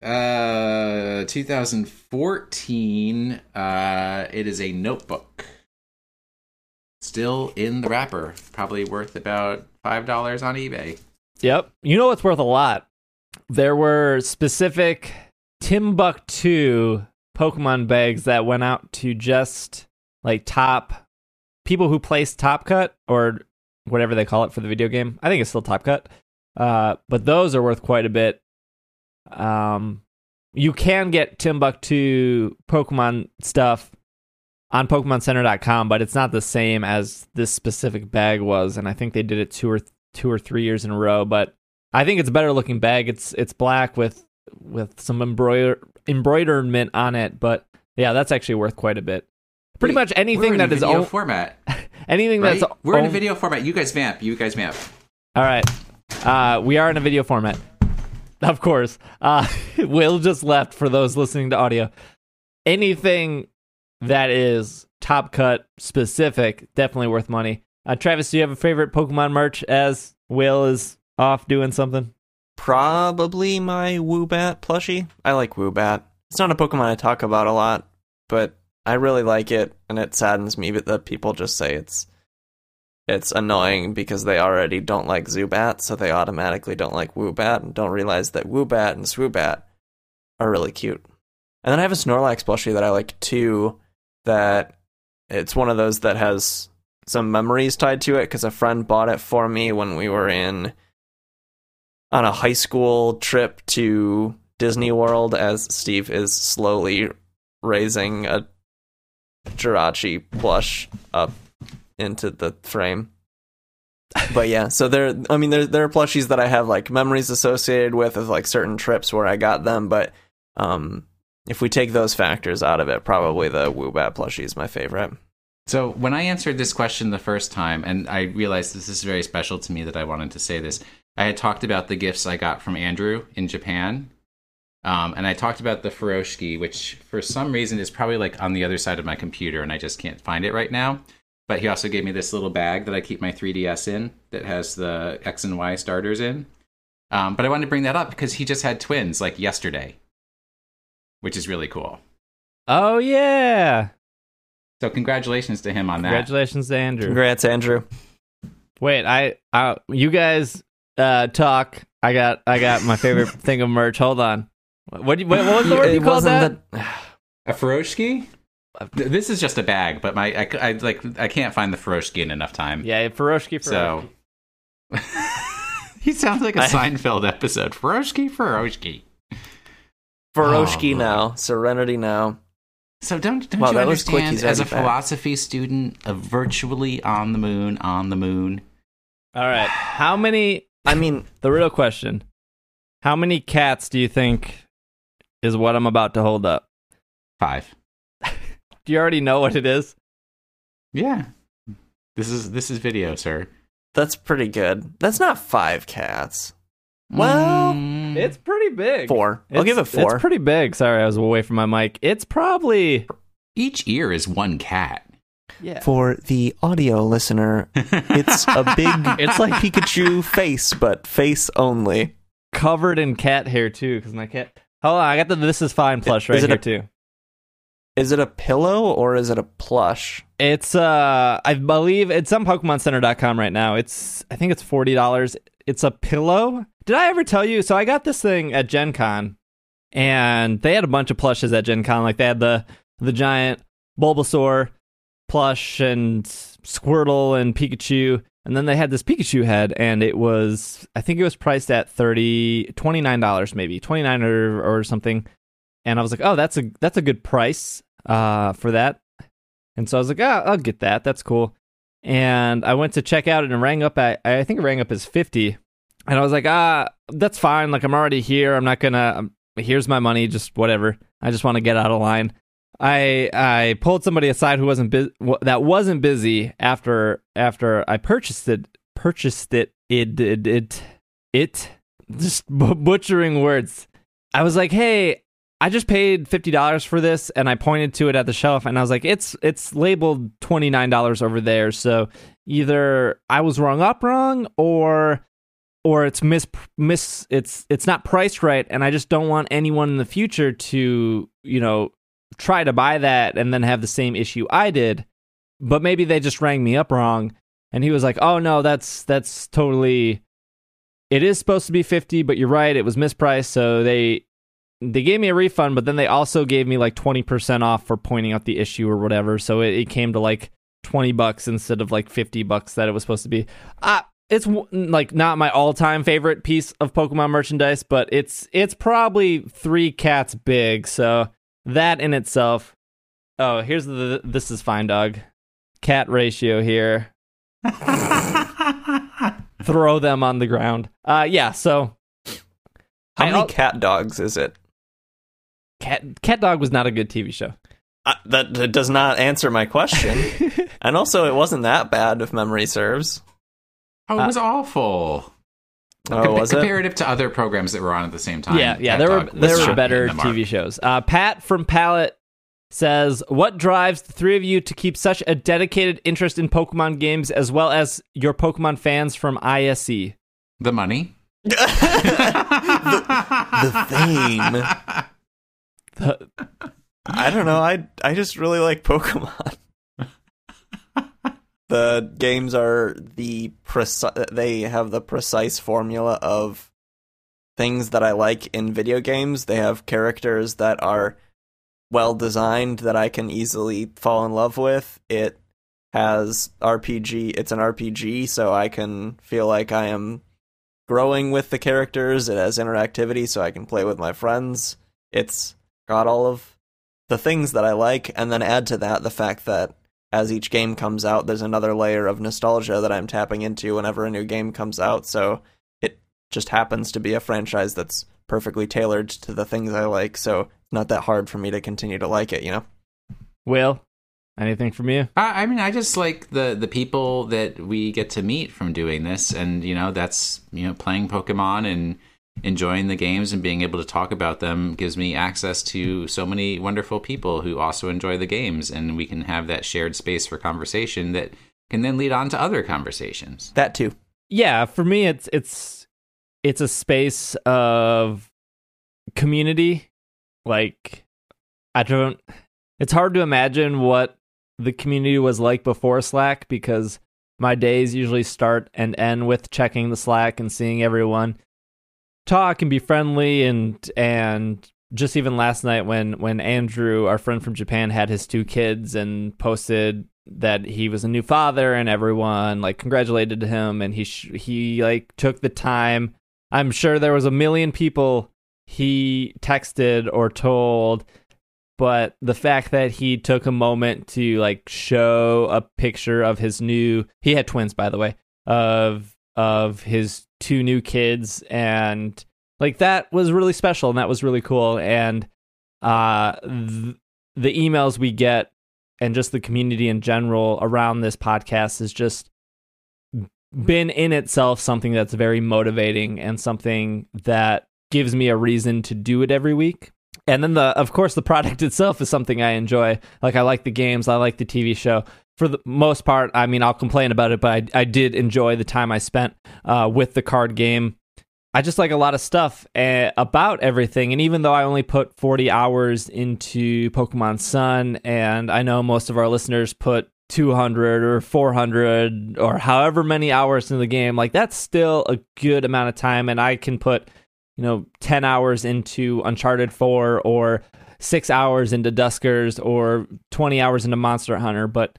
Uh, 2014. Uh, it is a notebook. Still in the wrapper. Probably worth about five dollars on eBay. Yep. You know what's worth a lot? There were specific Timbuk2 Pokemon bags that went out to just like top people who placed Top Cut or whatever they call it for the video game. I think it's still Top Cut. Uh, but those are worth quite a bit. Um, you can get Timbuk2 Pokemon stuff on PokemonCenter.com, but it's not the same as this specific bag was, and I think they did it two or two or three years in a row. But I think it's a better looking bag. It's it's black with with some embroider embroiderment on it, but yeah, that's actually worth quite a bit. Pretty Wait, much anything in that is own, format. anything Right? that's We're in a video format. You guys vamp. You guys vamp. All right. Uh, we are in a video format. Of course. Uh, Will just left for those listening to audio. Anything that is top cut specific, definitely worth money. Uh, Travis, do you have a favorite Pokemon merch as Will is off doing something? Probably my Woobat plushie. I like Woobat. It's not a Pokemon I talk about a lot, but I really like it, and it saddens me that people just say it's it's annoying because they already don't like Zubat, so they automatically don't like Woobat and don't realize that Woobat and Swoobat are really cute. And then I have a Snorlax plushie that I like too. That it's one of those that has some memories tied to it because a friend bought it for me when we were in on a high school trip to Disney World as Steve is slowly raising a Jirachi plush up into the frame. But yeah, so there I mean there there are plushies that I have like memories associated with of like certain trips where I got them, but um if we take those factors out of it, probably the Woobat plushie is my favorite. So when I answered this question the first time, and I realized this is very special to me that I wanted to say this, I had talked about the gifts I got from Andrew in Japan. Um, and I talked about the Furoshiki, which for some reason is probably like on the other side of my computer, and I just can't find it right now. But he also gave me this little bag that I keep my 3DS in that has the X and Y starters in. Um, but I wanted to bring that up because he just had twins like yesterday, which is really cool. Oh yeah! So congratulations to him on that. Congratulations to Andrew. Congrats, Andrew. Wait, I, I, you guys uh, talk. I got, I got my favorite thing of merch. Hold on. What, do you- what, what was the word It you called wasn't that? A Furoshiki? Th- This is just a bag, but my I, c- I, like I can't find the Furoshiki in enough time. Yeah, Furoshki. Furoshki. So he sounds like a I- Seinfeld episode. Furoshiki, Furoshiki. Furoshki Oh, now, Serenity now. So don't don't Wow, you that was quick. understand as a back. philosophy student of virtually on the moon, on the moon? All right. How many? I mean, The real question: How many cats do you think is what I'm about to hold up? Five. Do you already know what it is? Yeah. This is this is video, sir. that's pretty good. That's not five cats. Well, Mm, It's pretty big. Four. I'll It's- give it four. It's pretty big. Sorry, I was away from my mic. It's probably each ear is one cat. yeah. For the audio listener, it's a big. it's like Pikachu face, but face only. covered in cat hair too, because my cat. Hold on, I got the "This Is Fine" plush right Is it here a- too. Is it a pillow or is it a plush? It's uh, I believe it's on PokemonCenter.com right now. It's I think it's forty dollars. It's a pillow. Did I ever tell you? So I got this thing at Gen Con, and they had a bunch of plushes at Gen Con. Like they had the the giant Bulbasaur plush and Squirtle and Pikachu. And then they had this Pikachu head, and it was, I think it was priced at 30 $29 maybe, 29 or, or something. And I was like, oh, that's a that's a good price uh, for that. And so I was like, ah, I'll get that. That's cool. And I went to check out and rang up at, I think it rang up as 50. And I was like, ah, that's fine. Like, I'm already here. I'm not gonna, um, here's my money, just whatever. I just want to get out of line. I I pulled somebody aside who wasn't bu- that wasn't busy after after I purchased it purchased it it it it, it just b- butchering words. I was like, "Hey, I just paid fifty dollars for this," and I pointed to it at the shelf, and I was like, "It's it's labeled twenty nine dollars over there." So either I was wrong up wrong, or or it's mis mis it's it's not priced right, and I just don't want anyone in the future to you know try to buy that and then have the same issue I did. But maybe they just rang me up wrong, and he was like, "Oh no, that's that's totally." It is supposed to be fifty, but you're right. It was mispriced, so they they gave me a refund, but then they also gave me like 20% off for pointing out the issue or whatever. So it, it came to like 20 bucks instead of like 50 bucks that it was supposed to be. Uh, it's w- like not my all-time favorite piece of Pokemon merchandise, but it's it's probably 3 cats big. So that in itself. Oh, here's the this is fine dog. Cat ratio here. Throw them on the ground. Uh yeah, so How I many al- cat dogs is it? Cat Cat Dog was not a good TV show. Uh, that, that does not answer my question. and also, it wasn't that bad, if memory serves. Oh, it was awful. Oh, Compa- was it? comparative to other programs that were on at the same time. Yeah, yeah, Cat there were Dog was there were better the. TV shows. Uh, Pat from Palette says, "What drives the three of you to keep such a dedicated interest in Pokemon games, as well as your Pokemon fans from ISE?" The money. the fame. The- I don't know. I I just really like Pokemon. the games are the precise. They have the precise formula of things that I like in video games. They have characters that are well designed that I can easily fall in love with. It has RPG. It's an RPG, so I can feel like I am growing with the characters. It has interactivity, so I can play with my friends. It's got all of the things that I like, and then add to that the fact that as each game comes out, there's another layer of nostalgia that I'm tapping into whenever a new game comes out. So it just happens to be a franchise that's perfectly tailored to the things I like. So it's not that hard for me to continue to like it, you know? Will, Anything from you? I, I mean, I just like the the people that we get to meet from doing this, and you know, that's you know, playing Pokemon and enjoying the games and being able to talk about them gives me access to so many wonderful people who also enjoy the games, and we can have that shared space for conversation that can then lead on to other conversations. That too. Yeah, for me, it's it's it's a space of community. Like, I don't. It's hard to imagine what the community was like before Slack because my days usually start and end with checking the Slack and seeing everyone talk and be friendly and and just even last night when when Andrew, our friend from Japan, had his two kids and posted that he was a new father and everyone like congratulated him and he sh- he like took the time. I'm sure there was a million people he texted or told but the fact that he took a moment to like show a picture of his new he had twins by the way of of his two new kids and like that was really special and that was really cool and uh th- the emails we get and just the community in general around this podcast has just been in itself something that's very motivating and something that gives me a reason to do it every week and then the of course the product itself is something I enjoy. Like I like the games, I like the TV show. For the most part, I mean, I'll complain about it, but I, I did enjoy the time I spent uh, with the card game. I just like a lot of stuff uh, about everything. And even though I only put 40 hours into Pokemon Sun, and I know most of our listeners put 200 or 400 or however many hours in the game, like that's still a good amount of time. And I can put you know 10 hours into uncharted 4 or 6 hours into duskers or 20 hours into monster hunter but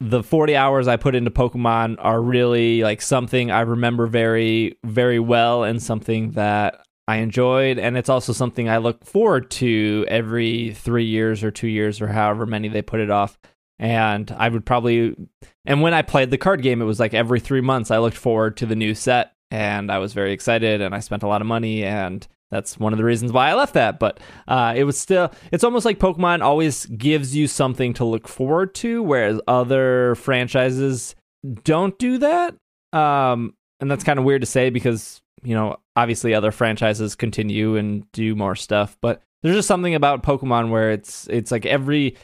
the 40 hours i put into pokemon are really like something i remember very very well and something that i enjoyed. And it's also something i look forward to every 3 years or 2 years or however many they put it off. And i would probably and when i played the card game it was like every 3 months i looked forward to the new set and I was very excited and I spent a lot of money and that's one of the reasons why I left that. But uh, it was still, it's almost like Pokemon always gives you something to look forward to, whereas other franchises don't do that. Um, and that's kind of weird to say because, you know, obviously other franchises continue and do more stuff, but there's just something about Pokemon where it's it's like every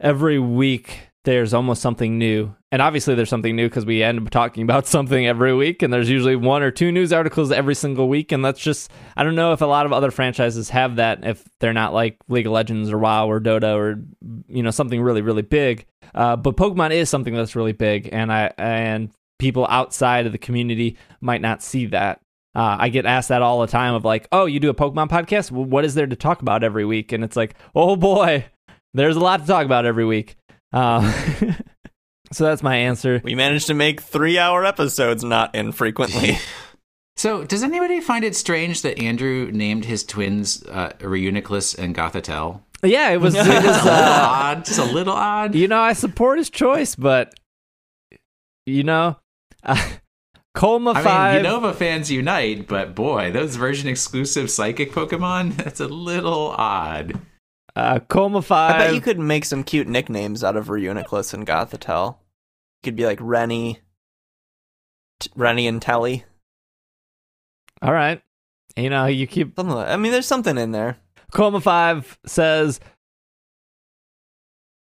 every week there's almost something new. And obviously, there's something new because we end up talking about something every week, and there's usually one or two news articles every single week. And that's just, I don't know if a lot of other franchises have that, if they're not like League of Legends or WoW or Dota or, you know, something really, really big. Uh, but Pokemon is something that's really big, and I, and people outside of the community might not see that. Uh, I get asked that all the time of like, oh, you do a Pokemon podcast? Well, what is there to talk about every week? And it's like, oh boy, there's a lot to talk about every week. Um, so that's my answer. We managed to make three hour episodes not infrequently. So, does anybody find it strange that Andrew named his twins uh, Reuniclus and Gothitelle? Yeah, it was, it was It's a little uh, odd. Just a little odd. you know, I support his choice, but you know, uh, Colma I five. mean, Unova fans unite, but boy, those version exclusive psychic Pokemon, that's a little odd. Uh, Colma five. I bet you could make some cute nicknames out of Reuniclus and Gothitelle. You could be like Rennie, T- Rennie and Telly. All right, you know, you keep Something like, I mean, there's something in there. Coma five says.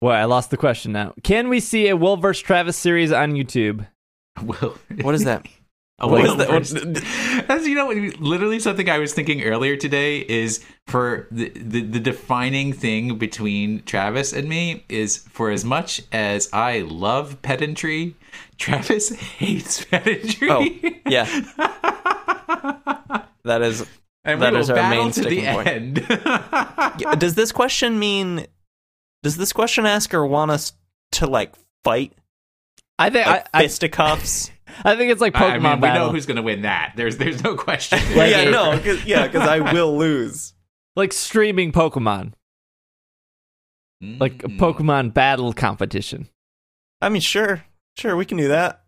Well, I lost the question now. Can we see a Will vs. Travis series on YouTube? Will. What is that? A What Will is that? As you know, literally something I was thinking earlier today is for the, the the defining thing between Travis and me is for as much as I love pedantry, Travis hates pedantry. Oh, yeah. That is. and that we is will our main to the sticking point. end. Does this question mean? Does this question asker want us to like fight, I think like I, I, fisticuffs? I think it's like Pokemon I mean, we battle. know who's going to win that. There's there's no question. Like- yeah, no, cause, yeah, because I will lose. like streaming Pokemon, like a Mm. Pokemon battle competition. I mean, sure, sure, we can do that.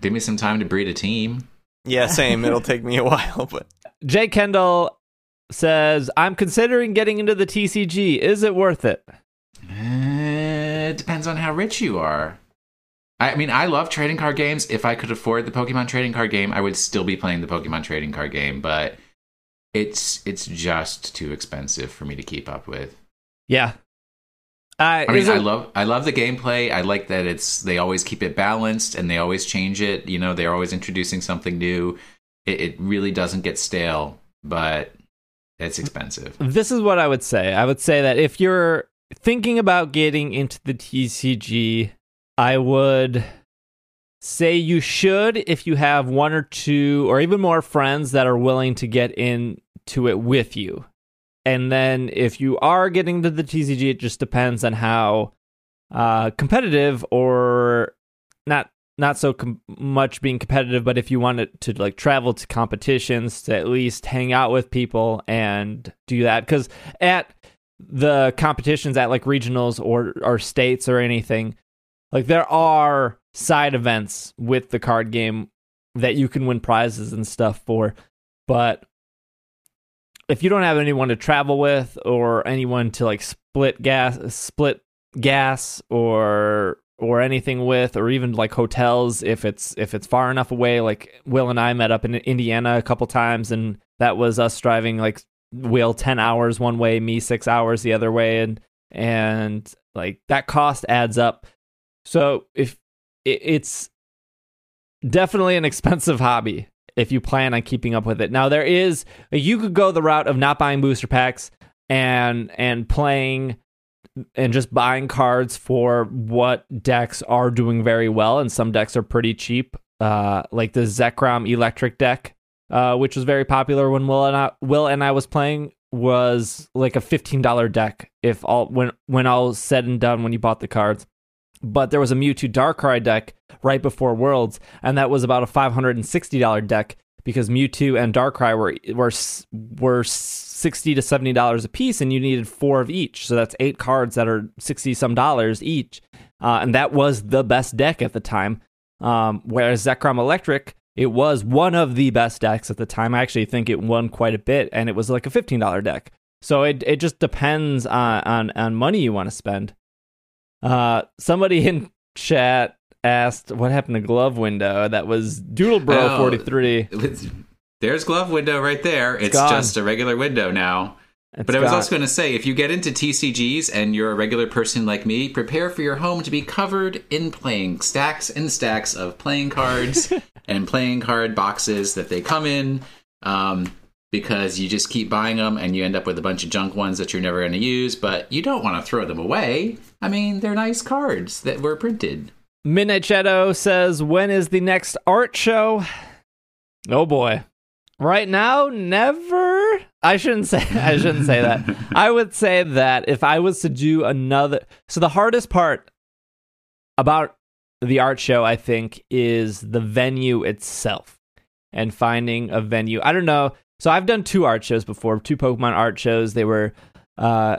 Give me some time to breed a team. Yeah, same. It'll take me a while, but Jay Kendall says, "I'm considering getting into the TCG. Is it worth it?" Eh, it depends on how rich you are. I mean, I love trading card games. If I could afford the Pokemon trading card game, I would still be playing the Pokemon trading card game, but it's it's just too expensive for me to keep up with. Yeah. Uh, I mean, I love I love the gameplay. I like that it's they always keep it balanced and they always change it. You know, they're always introducing something new. It, it really doesn't get stale, but it's expensive. This is what I would say. I would say that if you're thinking about getting into the TCG, I would say you should if you have one or two or even more friends that are willing to get into it with you. And then if you are getting to the TCG, it just depends on how uh, competitive or not not so com- much being competitive, but if you wanted to like travel to competitions to at least hang out with people and do that, because at the competitions at like regionals or or states or anything, like there are side events with the card game that you can win prizes and stuff for, but if you don't have anyone to travel with or anyone to like split gas split gas or or anything with or even like hotels if it's if it's far enough away like will and i met up in indiana a couple times and that was us driving like will 10 hours one way me 6 hours the other way and and like that cost adds up so if it's definitely an expensive hobby if you plan on keeping up with it. Now there is you could go the route of not buying booster packs and and playing and just buying cards for what decks are doing very well and some decks are pretty cheap. Uh, like the Zekrom electric deck, uh, which was very popular when Will and I, Will and I was playing was like a $15 deck if all when when all said and done when you bought the cards. But there was a Mewtwo Darkrai deck right before Worlds, and that was about a five hundred and sixty dollar deck because Mewtwo and Darkrai were were were sixty to seventy dollars a piece, and you needed four of each. So that's eight cards that are sixty some dollars each, uh, and that was the best deck at the time. Um, whereas Zekrom Electric, it was one of the best decks at the time. I actually think it won quite a bit, and it was like a fifteen dollar deck. So it it just depends on on, on money you want to spend. Uh, somebody in chat asked what happened to Glove Window. That was Doodle Bro oh, forty three. There's Glove Window right there. It's, it's just a regular window now. It's but I was gone. also going to say, if you get into TCGs and you're a regular person like me, prepare for your home to be covered in playing stacks and stacks of playing cards and playing card boxes that they come in. Um, because you just keep buying them and you end up with a bunch of junk ones that you're never going to use, but you don't want to throw them away. I mean, they're nice cards that were printed. Midnight Shadow says, When is the next art show? Oh boy. Right now, never. I shouldn't say I shouldn't say that. I would say that if I was to do another so the hardest part about the art show, I think, is the venue itself and finding a venue. I don't know. So I've done two art shows before, two Pokemon art shows. They were uh,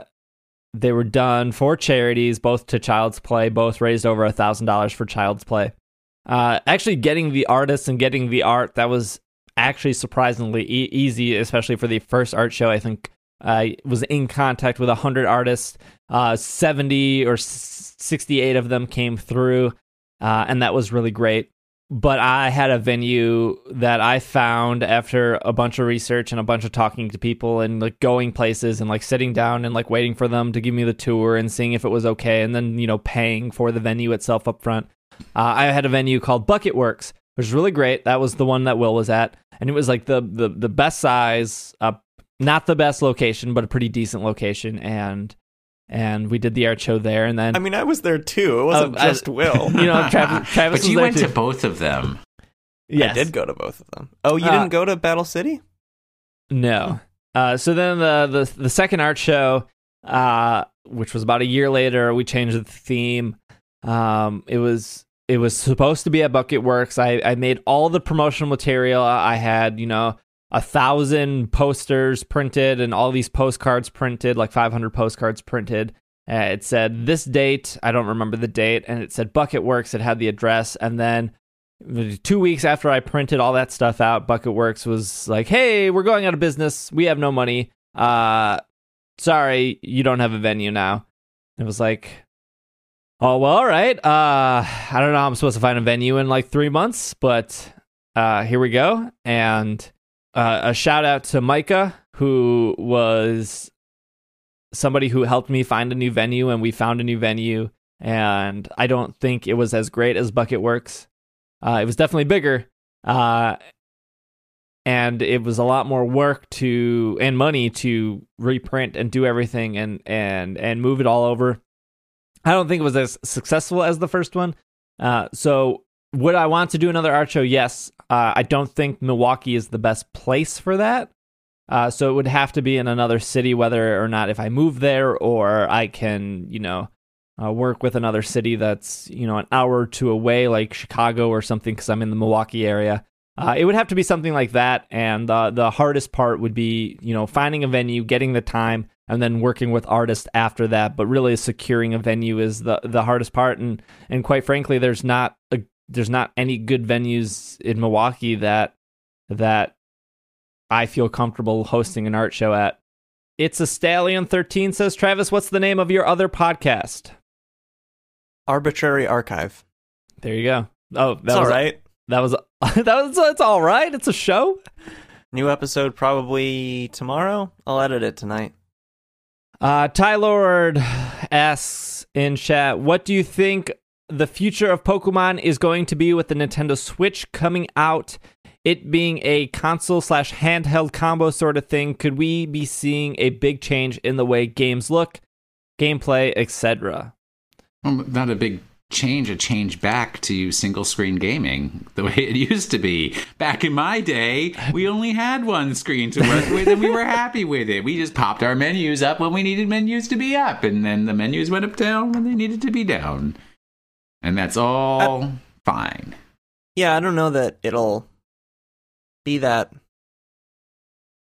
they were done for charities, both to Child's Play, both raised over a thousand dollars for Child's Play. Uh, actually, getting the artists and getting the art that was actually surprisingly e- easy, especially for the first art show. I think I was in contact with hundred artists. Uh, Seventy or sixty-eight of them came through, uh, and that was really great but I had a venue that I found after a bunch of research and a bunch of talking to people and like going places and like sitting down and like waiting for them to give me the tour and seeing if it was okay and then you know paying for the venue itself up front. Uh, I had a venue called Bucket Works, which was really great. That was the one that Will was at, and it was like the the the best size, uh, not the best location, but a pretty decent location, and and we did the art show there. And then I mean, I was there too. It wasn't uh, just I, Will. You know, Travis. Travis but you went too. to both of them. Yes. I did go to both of them. Oh, you uh, didn't go to Battle City? No. Uh, so then the, the the second art show, uh, which was about a year later, we changed the theme. Um, it was it was supposed to be at Bucket Works. I, I made all the promotional material. I had, you know, a thousand posters printed and all these postcards printed, like 500 postcards printed. Uh, it said this date, I don't remember the date, and it said Bucket Works. It had the address, and then two weeks after I printed all that stuff out, Bucket Works was like, "Hey, we're going out of business. We have no money. Uh, sorry, you don't have a venue now." It was like, Oh well, all right. Uh, I don't know how I'm supposed to find a venue in like three months, but uh, here we go. And uh, a shout out to Micah, who was somebody who helped me find a new venue, and we found a new venue. And I don't think it was as great as Bucket Works. Uh, it was definitely bigger, uh, and it was a lot more work to and money to reprint and do everything and and and move it all over. I don't think it was as successful as the first one. Uh, so would I want to do another art show? Yes. Uh, I don't think Milwaukee is the best place for that. Uh, so it would have to be in another city, whether or not if I move there or I can, you know, uh, work with another city that's you know an hour or two away, like Chicago or something, because I'm in the Milwaukee area. Uh, it would have to be something like that, and the hardest part would be you know finding a venue, getting the time, and then working with artists after that. But really, securing a venue is the the hardest part, and and quite frankly, there's not a, there's not any good venues in Milwaukee that that I feel comfortable hosting an art show at. It's a Stallion 13 says Travis, what's the name of your other podcast? Arbitrary Archive. There you go. Oh, that That's all right. That was that was it's all right. It's a show. New episode probably tomorrow. I'll edit it tonight. Uh, Ty Lord asks in chat, "What do you think the future of Pokemon is going to be with the Nintendo Switch coming out? It being a console slash handheld combo sort of thing, could we be seeing a big change in the way games look, gameplay, etc.?" Well, not a big change, a change back to single screen gaming the way it used to be. Back in my day, we only had one screen to work with and we were happy with it. We just popped our menus up when we needed menus to be up, and then the menus went up down when they needed to be down. And that's all fine. Yeah, I don't know that it'll be that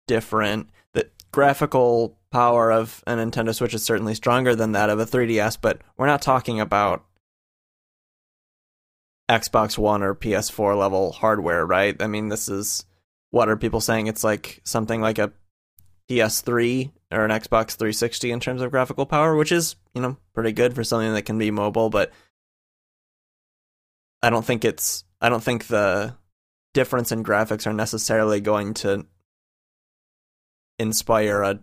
different. The graphical power of a Nintendo Switch is certainly stronger than that of a 3DS, but we're not talking about Xbox One or PS4 level hardware, right? I mean, this is what are people saying? It's like something like a PS3 or an Xbox 360 in terms of graphical power, which is, you know, pretty good for something that can be mobile, but I don't think it's I don't think the difference in graphics are necessarily going to inspire a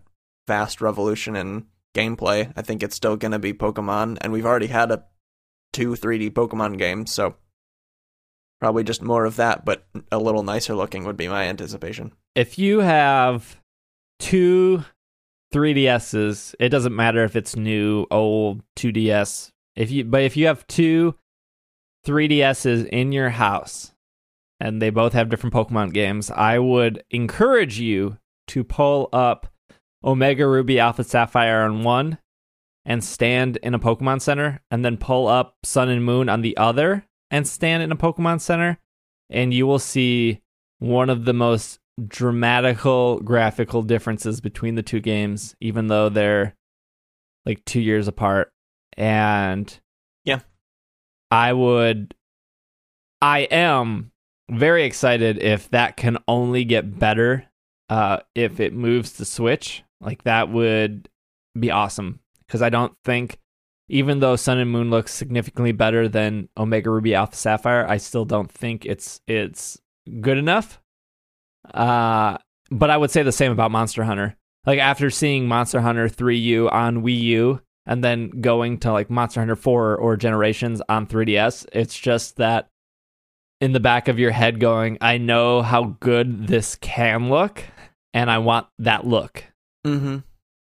vast revolution in gameplay. I think it's still going to be Pokemon and we've already had a two 3D Pokemon games, so probably just more of that but a little nicer looking would be my anticipation. If you have two 3DSs, it doesn't matter if it's new, old, 2DS. If you but if you have two 3DSs in your house and they both have different Pokemon games, I would encourage you to pull up Omega Ruby Alpha Sapphire on one and stand in a Pokemon Center, and then pull up Sun and Moon on the other and stand in a Pokemon Center, and you will see one of the most dramatical graphical differences between the two games, even though they're like two years apart. And Yeah. I would, I am very excited if that can only get better uh, if it moves to Switch. Like that would be awesome because I don't think, even though Sun and Moon looks significantly better than Omega Ruby Alpha Sapphire, I still don't think it's it's good enough. Uh, but I would say the same about Monster Hunter. Like after seeing Monster Hunter 3U on Wii U and then going to like Monster Hunter 4 or Generations on 3DS, it's just that in the back of your head going, I know how good this can look and I want that look. Mm-hmm.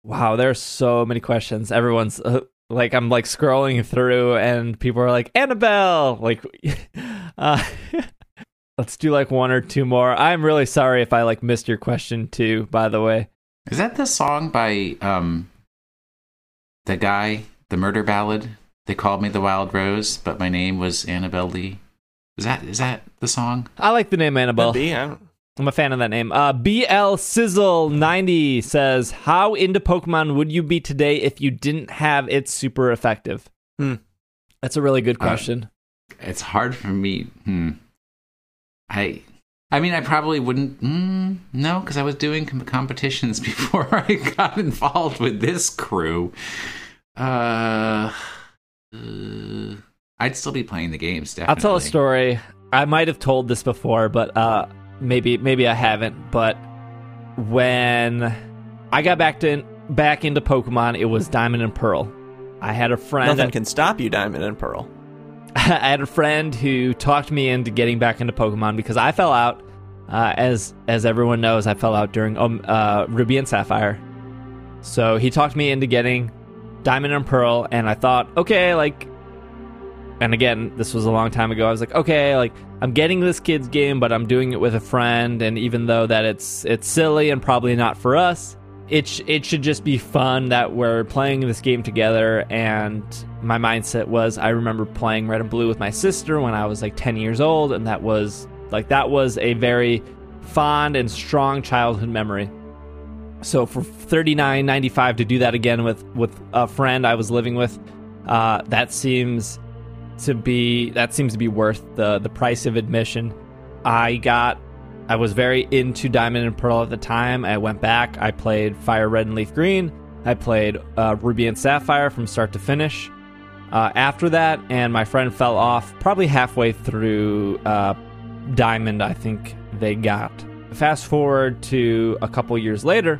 Wow, there's so many questions. Everyone's uh, like, I'm like scrolling through, and people are like, Anabel. Like, uh, let's do like one or two more. I'm really sorry if I like missed your question too. By the way, Is that the song by um the guy, the murder ballad? They called me the Wild Rose, but my name was Annabelle Lee. Is that is that the song? I like the name Annabelle. Could be, I don't- I'm a fan of that name. Uh, BL Sizzle 90 says, "How into Pokemon would you be today if you didn't have it super effective?" Hmm. That's a really good Uh, question. It's hard for me. Hmm. I I mean, I probably wouldn't. Mm, no, because I was doing com- competitions before I got involved with this crew. Uh, Uh, I'd still be playing the games. Definitely. I'll tell a story. I might have told this before, but uh, maybe maybe I haven't. But when I got back to back into Pokemon, it was Diamond and Pearl. I had a friend. Nothing can stop you, Diamond and Pearl. I had a friend who talked me into getting back into Pokemon because I fell out. Uh, as as everyone knows, I fell out during um, uh, Ruby and Sapphire. So he talked me into getting Diamond and Pearl, and I thought, okay, like, and again, this was a long time ago. I was like, okay, like, I'm getting this kid's game, but I'm doing it with a friend, and even though that it's it's silly and probably not for us, it sh- it should just be fun that we're playing this game together. And my mindset was, I remember playing Red and Blue with my sister when I was like 10 years old, and that was like that was a very fond and strong childhood memory. So for thirty nine ninety five to do that again with with a friend I was living with, uh, that seems to be that seems to be worth the the price of admission. I got I was very into Diamond and Pearl at the time. I went back. I played Fire Red and Leaf Green. I played uh, Ruby and Sapphire from start to finish. Uh, after that, and my friend fell off probably halfway through uh, Diamond. I think they got. Fast forward to a couple years later,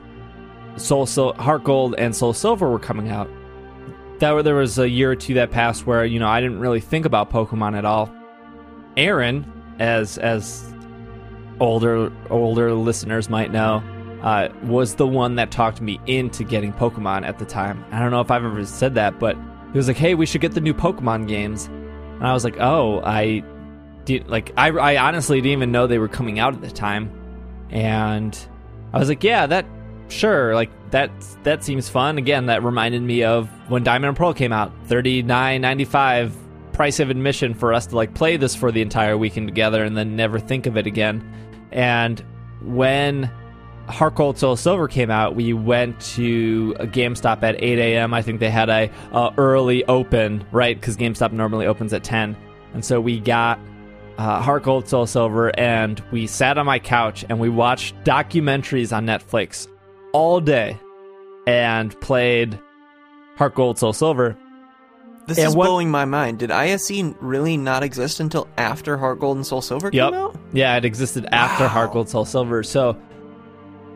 Soul Sil- Heart Gold and Soul Silver were coming out. That there was a year or two that passed where you know I didn't really think about Pokemon at all. Aaron, as as older older listeners might know, uh, was the one that talked me into getting Pokemon at the time. I don't know if I've ever said that, but he was like, "Hey, we should get the new Pokemon games," and I was like, "Oh, I did like I I honestly didn't even know they were coming out at the time," and I was like, "Yeah, that sure, like that that seems fun." Again, that reminded me of when Diamond and Pearl came out, thirty nine ninety five price of admission for us to like play this for the entire weekend together and then never think of it again. And when Gold Soul Silver came out, we went to a GameStop at 8 a.m. I think they had a, a early open, right? Because GameStop normally opens at 10, and so we got uh, Heart Gold Soul Silver, and we sat on my couch and we watched documentaries on Netflix all day, and played Heart Gold Soul Silver. This And is what- blowing my mind. Did ISE really not exist until after Heart Gold and Soul Silver Yep. came out? Yeah, it existed after Wow. Heart Gold Soul Silver. So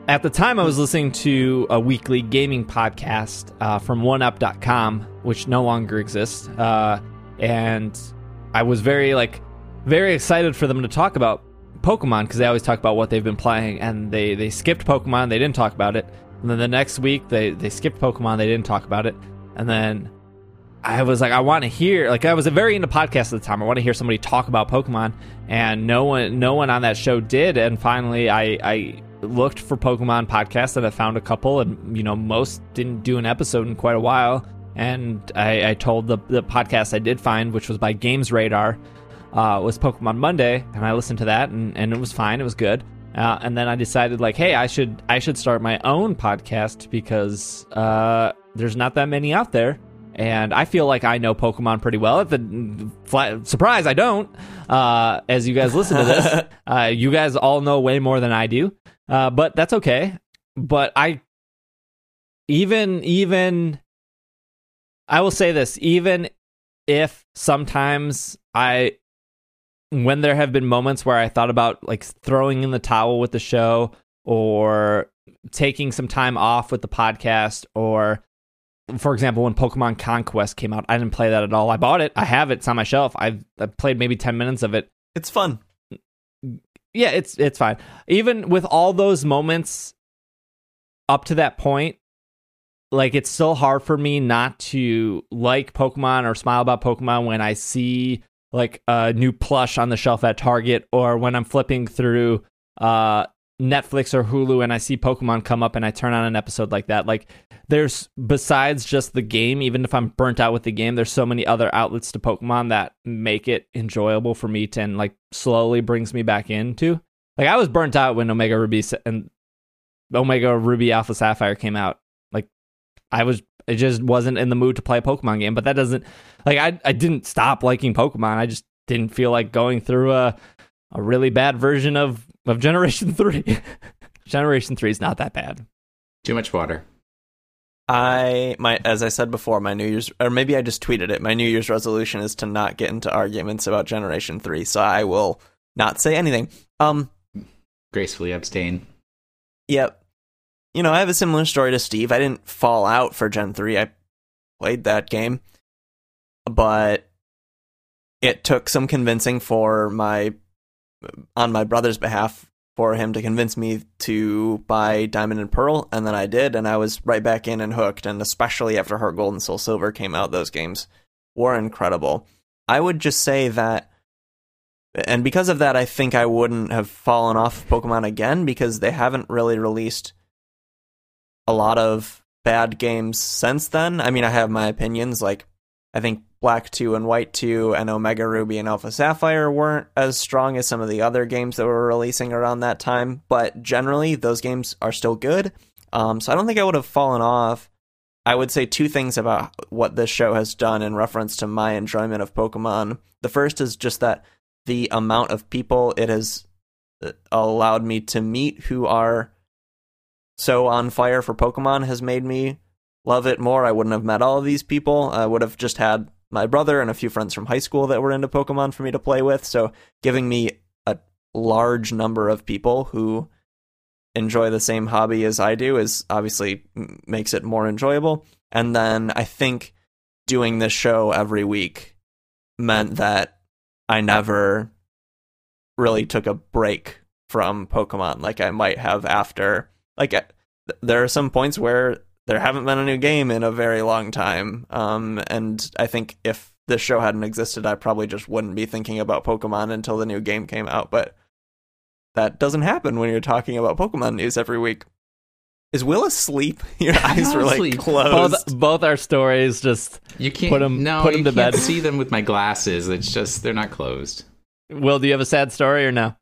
at the time, I was listening to a weekly gaming podcast uh, from OneUp.com, which no longer exists, uh, and I was very like very excited for them to talk about Pokemon because they always talk about what they've been playing, and they they skipped Pokemon, they didn't talk about it, and then the next week they they skipped Pokemon, they didn't talk about it, and then I was like, I want to hear. Like, I was very into podcasts at the time. I want to hear somebody talk about Pokemon, and no one, no one on that show did. And finally, I, I looked for Pokemon podcasts, and I found a couple. And you know, most didn't do an episode in quite a while. And I, I told the the podcast I did find, which was by Games Radar, uh, was Pokemon Monday, and I listened to that, and, and it was fine. It was good. Uh, and then I decided, like, hey, I should I should start my own podcast because uh, there's not that many out there and I feel like I know Pokemon pretty well. If the flat, surprise, I don't. Uh, as you guys listen to this, uh, you guys all know way more than I do, uh, but that's okay. But I, even even, I will say this: even if sometimes I, when there have been moments where I thought about like throwing in the towel with the show or taking some time off with the podcast or for example, when Pokemon Conquest came out, I didn't play that at all. I bought it. I have it. It's on my shelf. I've, I've played maybe 10 minutes of it. It's fun. Yeah, it's it's fine. Even with all those moments up to that point, like it's still hard for me not to like Pokemon or smile about Pokemon when I see like a new plush on the shelf at Target or when I'm flipping through uh Netflix or Hulu and I see Pokemon come up and I turn on an episode like that. Like there's besides just the game, even if I'm burnt out with the game, there's so many other outlets to Pokemon that make it enjoyable for me to and like slowly brings me back into. Like I was burnt out when Omega Ruby and Omega Ruby Alpha Sapphire came out. Like I was it just wasn't in the mood to play a Pokemon game, but that doesn't like I I didn't stop liking Pokemon. I just didn't feel like going through a a really bad version of of Generation 3. Generation 3 is not that bad. Too much water. I my as I said before, my New Year's or maybe I just tweeted it. My New Year's resolution is to not get into arguments about Generation Three, so I will not say anything. Um, Gracefully abstain. Yep. You know, I have a similar story to Steve. I didn't fall out for Gen 3. I played that game. But it took some convincing for my on my brother's behalf for him to convince me to buy Diamond and Pearl, and then I did, and I was right back in and hooked. And especially after Heart Gold and Soul Silver came out, those games were incredible. I would just say that and because of that, I think I wouldn't have fallen off Pokemon again because they haven't really released a lot of bad games since then. I mean, I have my opinions. Like, I think Black 2 and White 2 and Omega Ruby and Alpha Sapphire weren't as strong as some of the other games that were releasing around that time, but generally, those games are still good. Um, so I don't think I would have fallen off. I would say two things about what this show has done in reference to my enjoyment of Pokemon. The first is just that the amount of people it has uh, allowed me to meet who are so on fire for Pokemon has made me love it more. I wouldn't have met all of these people. I would have just had my brother and a few friends from high school that were into Pokemon for me to play with. So giving me a large number of people who enjoy the same hobby as I do is obviously makes it more enjoyable. And then I think doing this show every week meant that I never really took a break from Pokemon like I might have after. Like, there are some points where there haven't been a new game in a very long time. Um, and I think if this show hadn't existed, I probably just wouldn't be thinking about Pokemon until the new game came out. But that doesn't happen when you're talking about Pokemon news every week. Is Will asleep? Your eyes were like asleep. closed. Both, both our stories just You can't Put 'em- no, put 'em you to can't bed. see them with my glasses. It's just they're not closed. Will, do you have a sad story or no?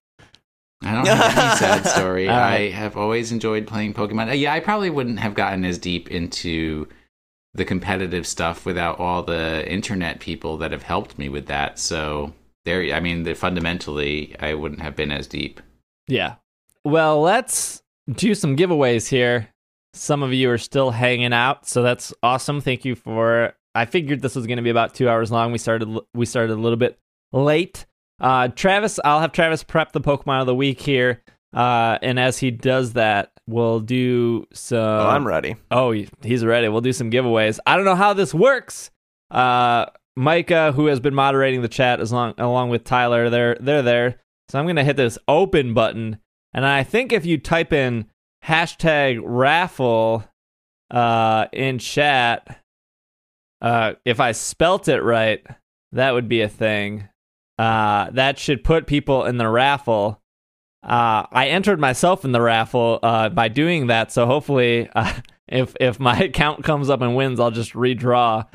I don't have any sad story. I have always enjoyed playing Pokemon. Yeah, I probably wouldn't have gotten as deep into the competitive stuff without all the internet people that have helped me with that. So there, I mean, the, fundamentally, I wouldn't have been as deep. Yeah. Well, let's do some giveaways here. Some of you are still hanging out, so that's awesome. Thank you for. I figured this was going to be about two hours long. We started. We started a little bit late. Uh, Travis, I'll have Travis prep the Pokemon of the week here, uh, and as he does that, we'll do some. oh, I'm ready. Oh, he's ready. We'll do some giveaways. I don't know how this works. Uh, Micah, who has been moderating the chat as long along with Tyler, they're they're there. So I'm gonna hit this open button, and I think if you type in hashtag raffle uh, in chat, uh, if I spelt it right, that would be a thing. Uh, that should put people in the raffle. Uh, I entered myself in the raffle uh, by doing that, so hopefully, uh, if if my account comes up and wins, I'll just redraw.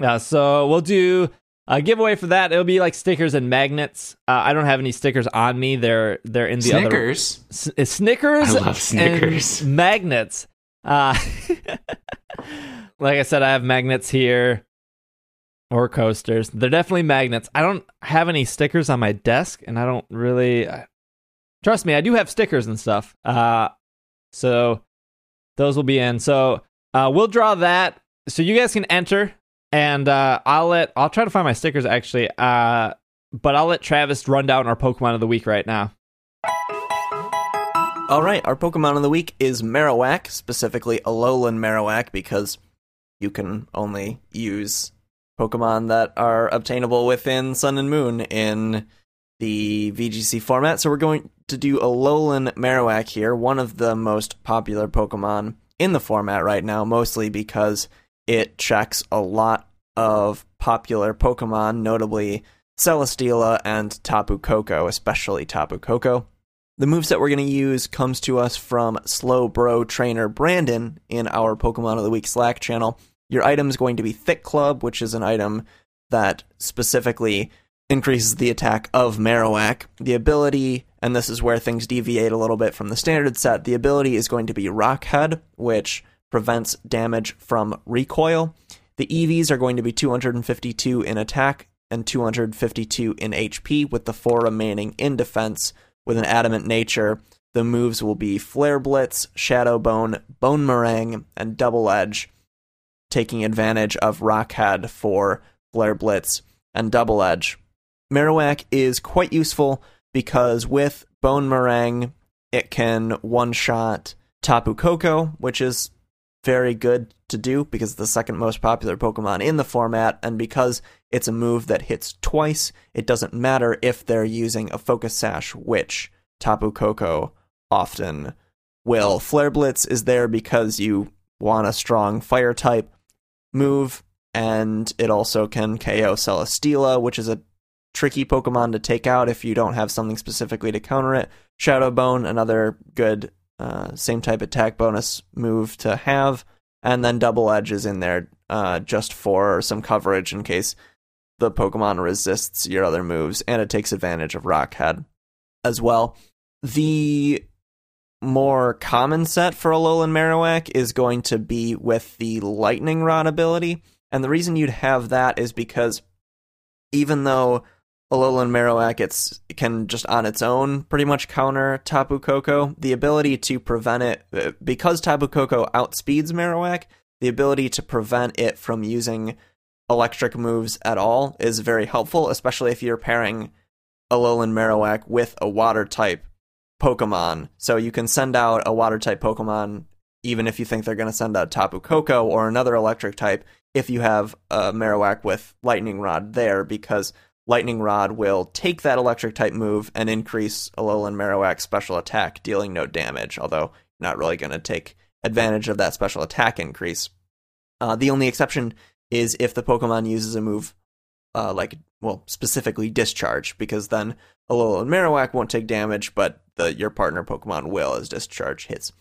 Uh, so we'll do a giveaway for that. It'll be like stickers and magnets. Uh, I don't have any stickers on me. They're they're in the other Snickers. S- uh, Snickers. I love Snickers. magnets. Uh, like I said, I have magnets here or coasters. They're definitely magnets. I don't have any stickers on my desk, and I don't really. Uh, trust me, I do have stickers and stuff. Uh, so those will be in. So uh, we'll draw that. So you guys can enter, and uh, I'll let I'll try to find my stickers actually. Uh, but I'll let Travis run down our Pokemon of the week right now. All right, our Pokemon of the week is Marowak, specifically Alolan Marowak, because you can only use Pokemon that are obtainable within Sun and Moon in the VGC format. So we're going to do Alolan Marowak here, one of the most popular Pokemon in the format right now, mostly because it checks a lot of popular Pokemon, notably Celesteela and Tapu Koko, especially Tapu Koko. The moveset we're going to use comes to us from Slow Bro Trainer Brandon in our Pokemon of the Week Slack channel. Your item is going to be Thick Club, which is an item that specifically increases the attack of Marowak. The ability, and this is where things deviate a little bit from the standard set, the ability is going to be Rock Head, which prevents damage from recoil. The EVs are going to be 252 in attack and 252 in HP, with the four remaining in defense with an adamant nature. the moves will be Flare Blitz, Shadow Bone, Bonemerang, and Double Edge, taking advantage of Rock Head for Flare Blitz and Double Edge. Marowak is quite useful because with Bonemerang, it can one shot Tapu Koko, which is very good to do because it's the second most popular Pokemon in the format, and because it's a move that hits twice, it doesn't matter if they're using a Focus Sash, which Tapu Koko often will. Flare Blitz is there because you want a strong fire type move, and it also can KO Celesteela, which is a tricky Pokemon to take out if you don't have something specifically to counter it. Shadow Bone, another good uh, same type attack bonus move to have, and then Double Edge is in there uh, just for some coverage in case the Pokemon resists your other moves, and it takes advantage of Rock Head as well. The more common set for Alolan Marowak is going to be with the Lightning Rod ability. And the reason you'd have that is because even though Alolan Marowak it's, can just on its own pretty much counter Tapu Koko, the ability to prevent it, uh, because Tapu Koko outspeeds Marowak, the ability to prevent it from using electric moves at all is very helpful, especially if you're pairing Alolan Marowak with a water type Pokemon. So you can send out a water type Pokemon even if you think they're going to send out Tapu Koko or another electric type if you have a Marowak with Lightning Rod there because Lightning Rod will take that electric type move and increase Alolan Marowak's special attack, dealing no damage, although not really going to take advantage of that special attack increase. Uh, the only exception is if the Pokemon uses a move uh, like, well, specifically Discharge, because then Alolan Marowak won't take damage, but the your partner Pokemon will as Discharge hits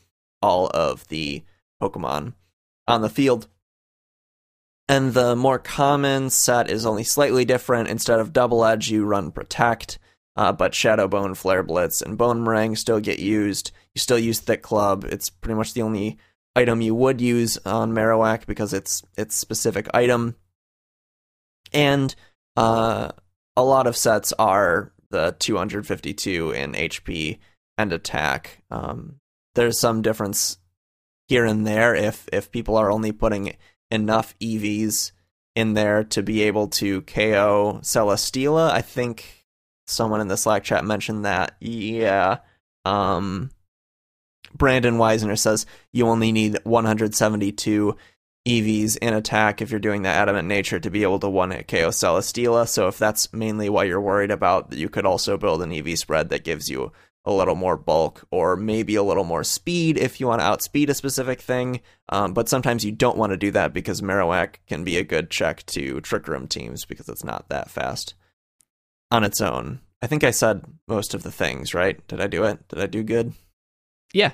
all of the Pokemon on the field. And the more common set is only slightly different. Instead of Double Edge, you run Protect, uh, but Shadow Bone, Flare Blitz, and Bonemerang still get used. You still use Thick Club. It's pretty much the only item you would use on Marowak because it's its specific item. And uh, a lot of sets are the 252 in HP and attack. Um, there's some difference here and there if if people are only putting enough EVs in there to be able to KO Celesteela. I think someone in the Slack chat mentioned that. Yeah. Um, Brandon Weisner says you only need 172 EVs in attack if you're doing that adamant nature to be able to one hit KO Celesteela. So if that's mainly what you're worried about, you could also build an EV spread that gives you a little more bulk or maybe a little more speed if you want to outspeed a specific thing. Um, but sometimes you don't want to do that because Marowak can be a good check to Trick Room teams because it's not that fast on its own. I think I said most of the things, right? Did I do it? Did I do good? Yeah.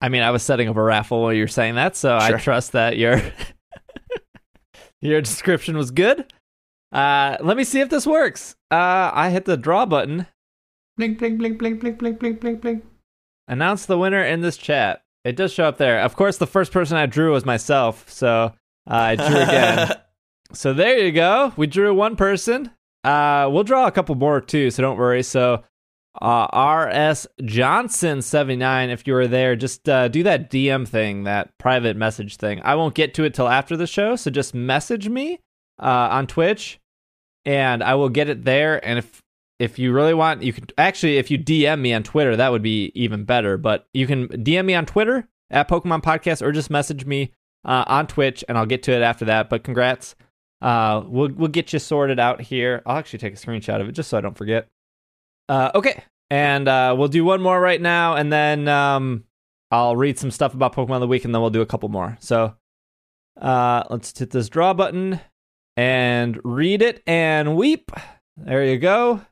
I mean, I was setting up a raffle while you're saying that, so sure. I trust that your your description was good. Uh, let me see if this works. Uh, I hit the draw button Blink, blink, blink, blink, blink, blink, blink, blink, blink. Announce the winner in this chat. It does show up there. Of course, the first person I drew was myself, so uh, I drew again. so there you go. We drew one person. Uh, we'll draw a couple more too, so don't worry. So uh, RS Johnson 79, if you were there, just uh, do that DM thing, that private message thing. I won't get to it till after the show, so just message me uh, on Twitch and I will get it there. And if if you really want, you can actually, if you DM me on Twitter, that would be even better. But you can DM me on Twitter at Pokemon Podcast or just message me uh, on Twitch and I'll get to it after that. But congrats. Uh, we'll, we'll get you sorted out here. I'll actually take a screenshot of it just so I don't forget. Uh, okay. And uh, we'll do one more right now and then um, I'll read some stuff about Pokemon of the Week and then we'll do a couple more. So uh, let's hit this draw button and read it and weep. There you go.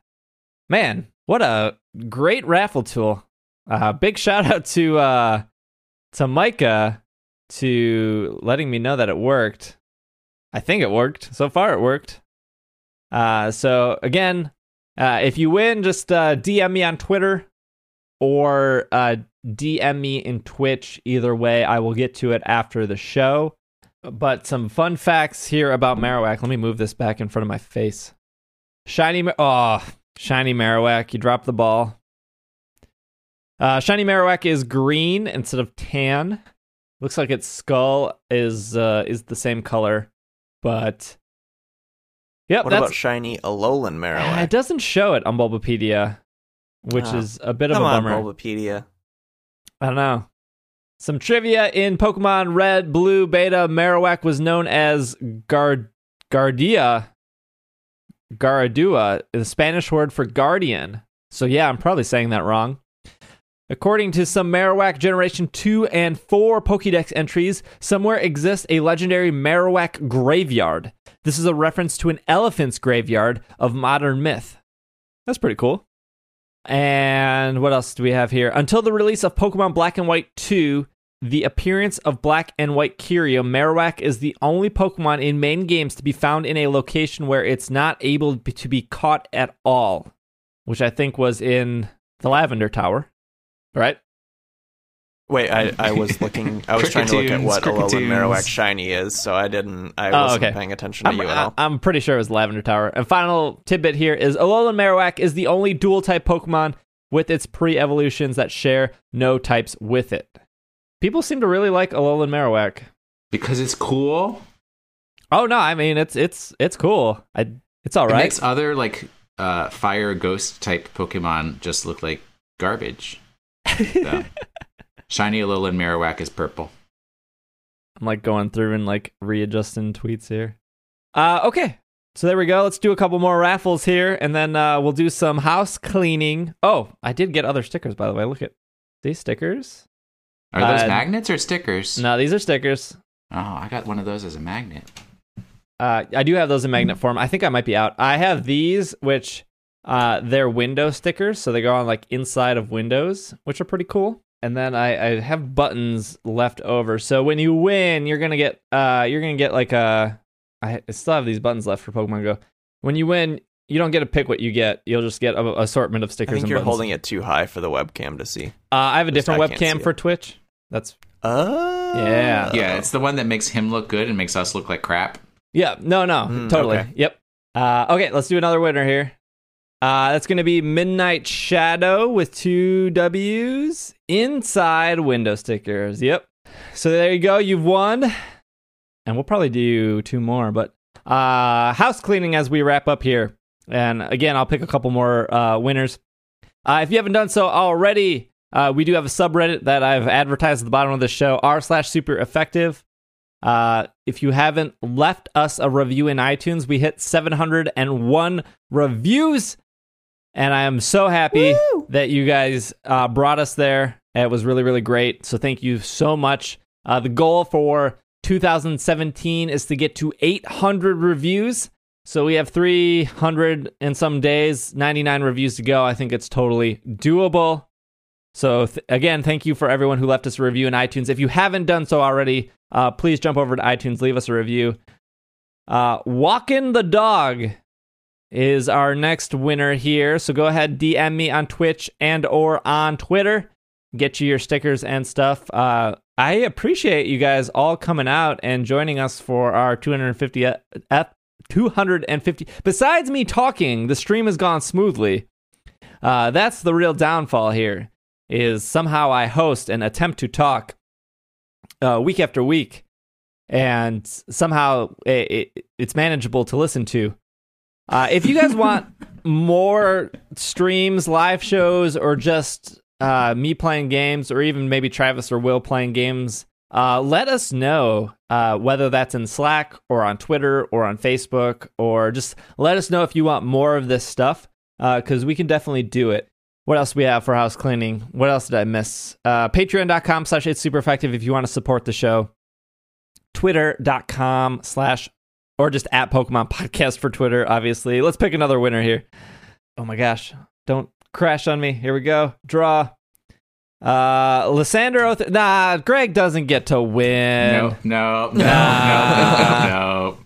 Man, what a great raffle tool. Uh, big shout out to uh, to Micah to letting me know that it worked. I think it worked. So far, it worked. Uh, so again, uh, if you win, just uh, DM me on Twitter or uh, DM me in Twitch. Either way, I will get to it after the show. But some fun facts here about Marowak. Let me move this back in front of my face. Shiny, oh, Shiny Marowak, you dropped the ball. Uh, shiny Marowak is green instead of tan. Looks like its skull is uh, is the same color, but yep, What about shiny Alolan Marowak? it doesn't show it on Bulbapedia, which Ah, is a bit of a on, bummer. Bulbapedia. I don't know. Some trivia in Pokemon Red, Blue, Beta, Marowak was known as Guard Guardia. Garadua, the Spanish word for guardian. So yeah, I'm probably saying that wrong. According to some Marowak Generation 2 and 4 Pokédex entries, somewhere exists a legendary Marowak graveyard. This is a reference to an elephant's graveyard of modern myth. That's pretty cool. And what else do we have here? Until the release of Pokemon Black and White 2, the appearance of Black and White Kyurem, Marowak is the only Pokemon in main games to be found in a location where it's not able to be caught at all, which I think was in the Lavender Tower, right? Wait, I, I was looking. I was trying to look at what Cricketoons, Alolan Cricketoons. Marowak shiny is, so I didn't. I Oh, wasn't okay. paying attention to I'm, you at I- all. I'm pretty sure it was Lavender Tower. And final tidbit here is Alolan Marowak is the only dual type Pokemon with its pre evolutions that share no types with it. People seem to really like Alolan Marowak. Because it's cool. Oh no, I mean it's it's it's cool. I it's all right. It makes other like uh, fire ghost type Pokemon just look like garbage. So. Shiny Alolan Marowak is purple. I'm like going through and like readjusting tweets here. Uh okay. So there we go. Let's do a couple more raffles here and then uh we'll do some house cleaning. Oh, I did get other stickers by the way. Look at these stickers. Are those Uh, magnets or stickers? No, these are stickers. Oh, I got one of those as a magnet. Uh, I do have those in magnet form. I think I might be out. I have these, which uh, they're window stickers, so they go on like inside of windows, which are pretty cool. And then I, I have buttons left over, so when you win, you're gonna get uh, you're gonna get like a. I still have these buttons left for Pokemon Go. When you win, you don't get to pick what you get. You'll just get a, assortment of I stickers. think and you're buttons. holding it too high for the webcam to see. Uh, I have a Just different I webcam for it. Twitch. That's Oh, Yeah. Yeah, it's the one that makes him look good and makes us look like crap. Yeah, no, no, Mm, totally. okay. Yep. Uh, okay, let's do another winner here. Uh, that's going to be Midnight Shadow with two W's inside window stickers. Yep. So there you go. You've won. And we'll probably do two more, but uh, house cleaning as we wrap up here. And again, I'll pick a couple more uh, winners. Uh, if you haven't done so already, uh, we do have a subreddit that I've advertised at the bottom of the show, r slash super effective. Uh, if you haven't left us a review in iTunes, we hit 701 reviews. And I am so happy that you guys uh, brought us there. It was really, really great. So thank you so much. Uh, the goal for 2017 is to get to 800 reviews. So we have 300 and some days, 99 reviews to go. I think it's totally doable. So th- again, thank you for everyone who left us a review in iTunes. If you haven't done so already, uh, please jump over to iTunes, leave us a review. Uh, Walkin' the dog is our next winner here. So go ahead, DM me on Twitch and or on Twitter. Get you your stickers and stuff. Uh, I appreciate you guys all coming out and joining us for our 250 ep- ep- 250. Besides me talking, the stream has gone smoothly. Uh, that's the real downfall here. Is somehow I host and attempt to talk uh, week after week, and somehow it, it, it's manageable to listen to. Uh, if you guys want more streams, live shows, or just uh, me playing games, or even maybe Travis or Will playing games, uh, let us know uh, whether that's in Slack or on Twitter or on Facebook, or just let us know if you want more of this stuff because we can definitely do it. What else do we have for house cleaning? What else did I miss? Uh, Patreon.com slash it's super effective if you want to support the show. Twitter.com slash or just at Pokemon Podcast for Twitter, obviously. Let's pick another winner here. Oh my gosh. Don't crash on me. Here we go. Draw. Uh Lysandro th- Nah, Greg doesn't get to win. No, no, no, no, Nah. no, no.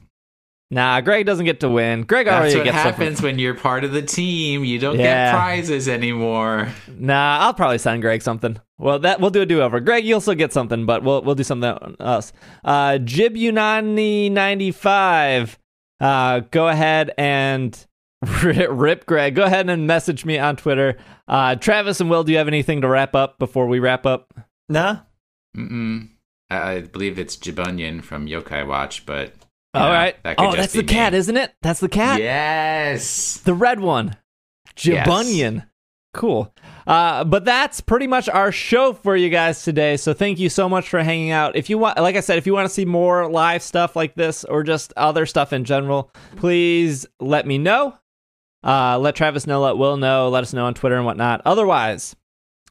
Nah, Greg doesn't get to win. Greg That's already what gets something. happens when you're part of the team. You don't Yeah. get prizes anymore. Nah, I'll probably send Greg something. Well, that we'll do a do over. Greg, you'll still get something, but we'll we'll do something else. Uh, Jibanyan ninety five. Uh, go ahead and Rip Greg. Go ahead and message me on Twitter. Uh, Travis and Will, do you have anything to wrap up before we wrap up? Nah. Mm-mm. I, I believe it's Jibanyan from Yokai Watch, but All know, right. that Oh, that's be the cat, isn't it? That's the cat. yes. The red one. Yes. Cool. Uh, but that's pretty much our show for you guys today. So thank you so much for hanging out. If you want, like I said, if you want to see more live stuff like this or just other stuff in general, please let me know. Uh, let Travis know, let Will know, let us know on Twitter and whatnot. Otherwise,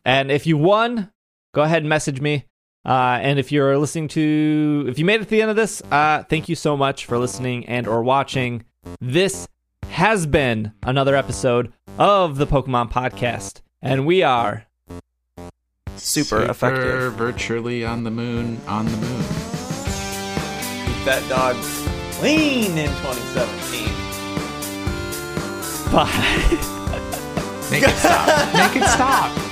and if you won, go ahead and message me. Uh, and if you're listening to, if you made it to the end of this, uh, thank you so much for listening and or watching. This has been another episode of the Pokemon Podcast, and we are Super, effective. Virtually on the moon. On the moon. Keep that dog clean in 2017. bye. Make it stop. Make it stop.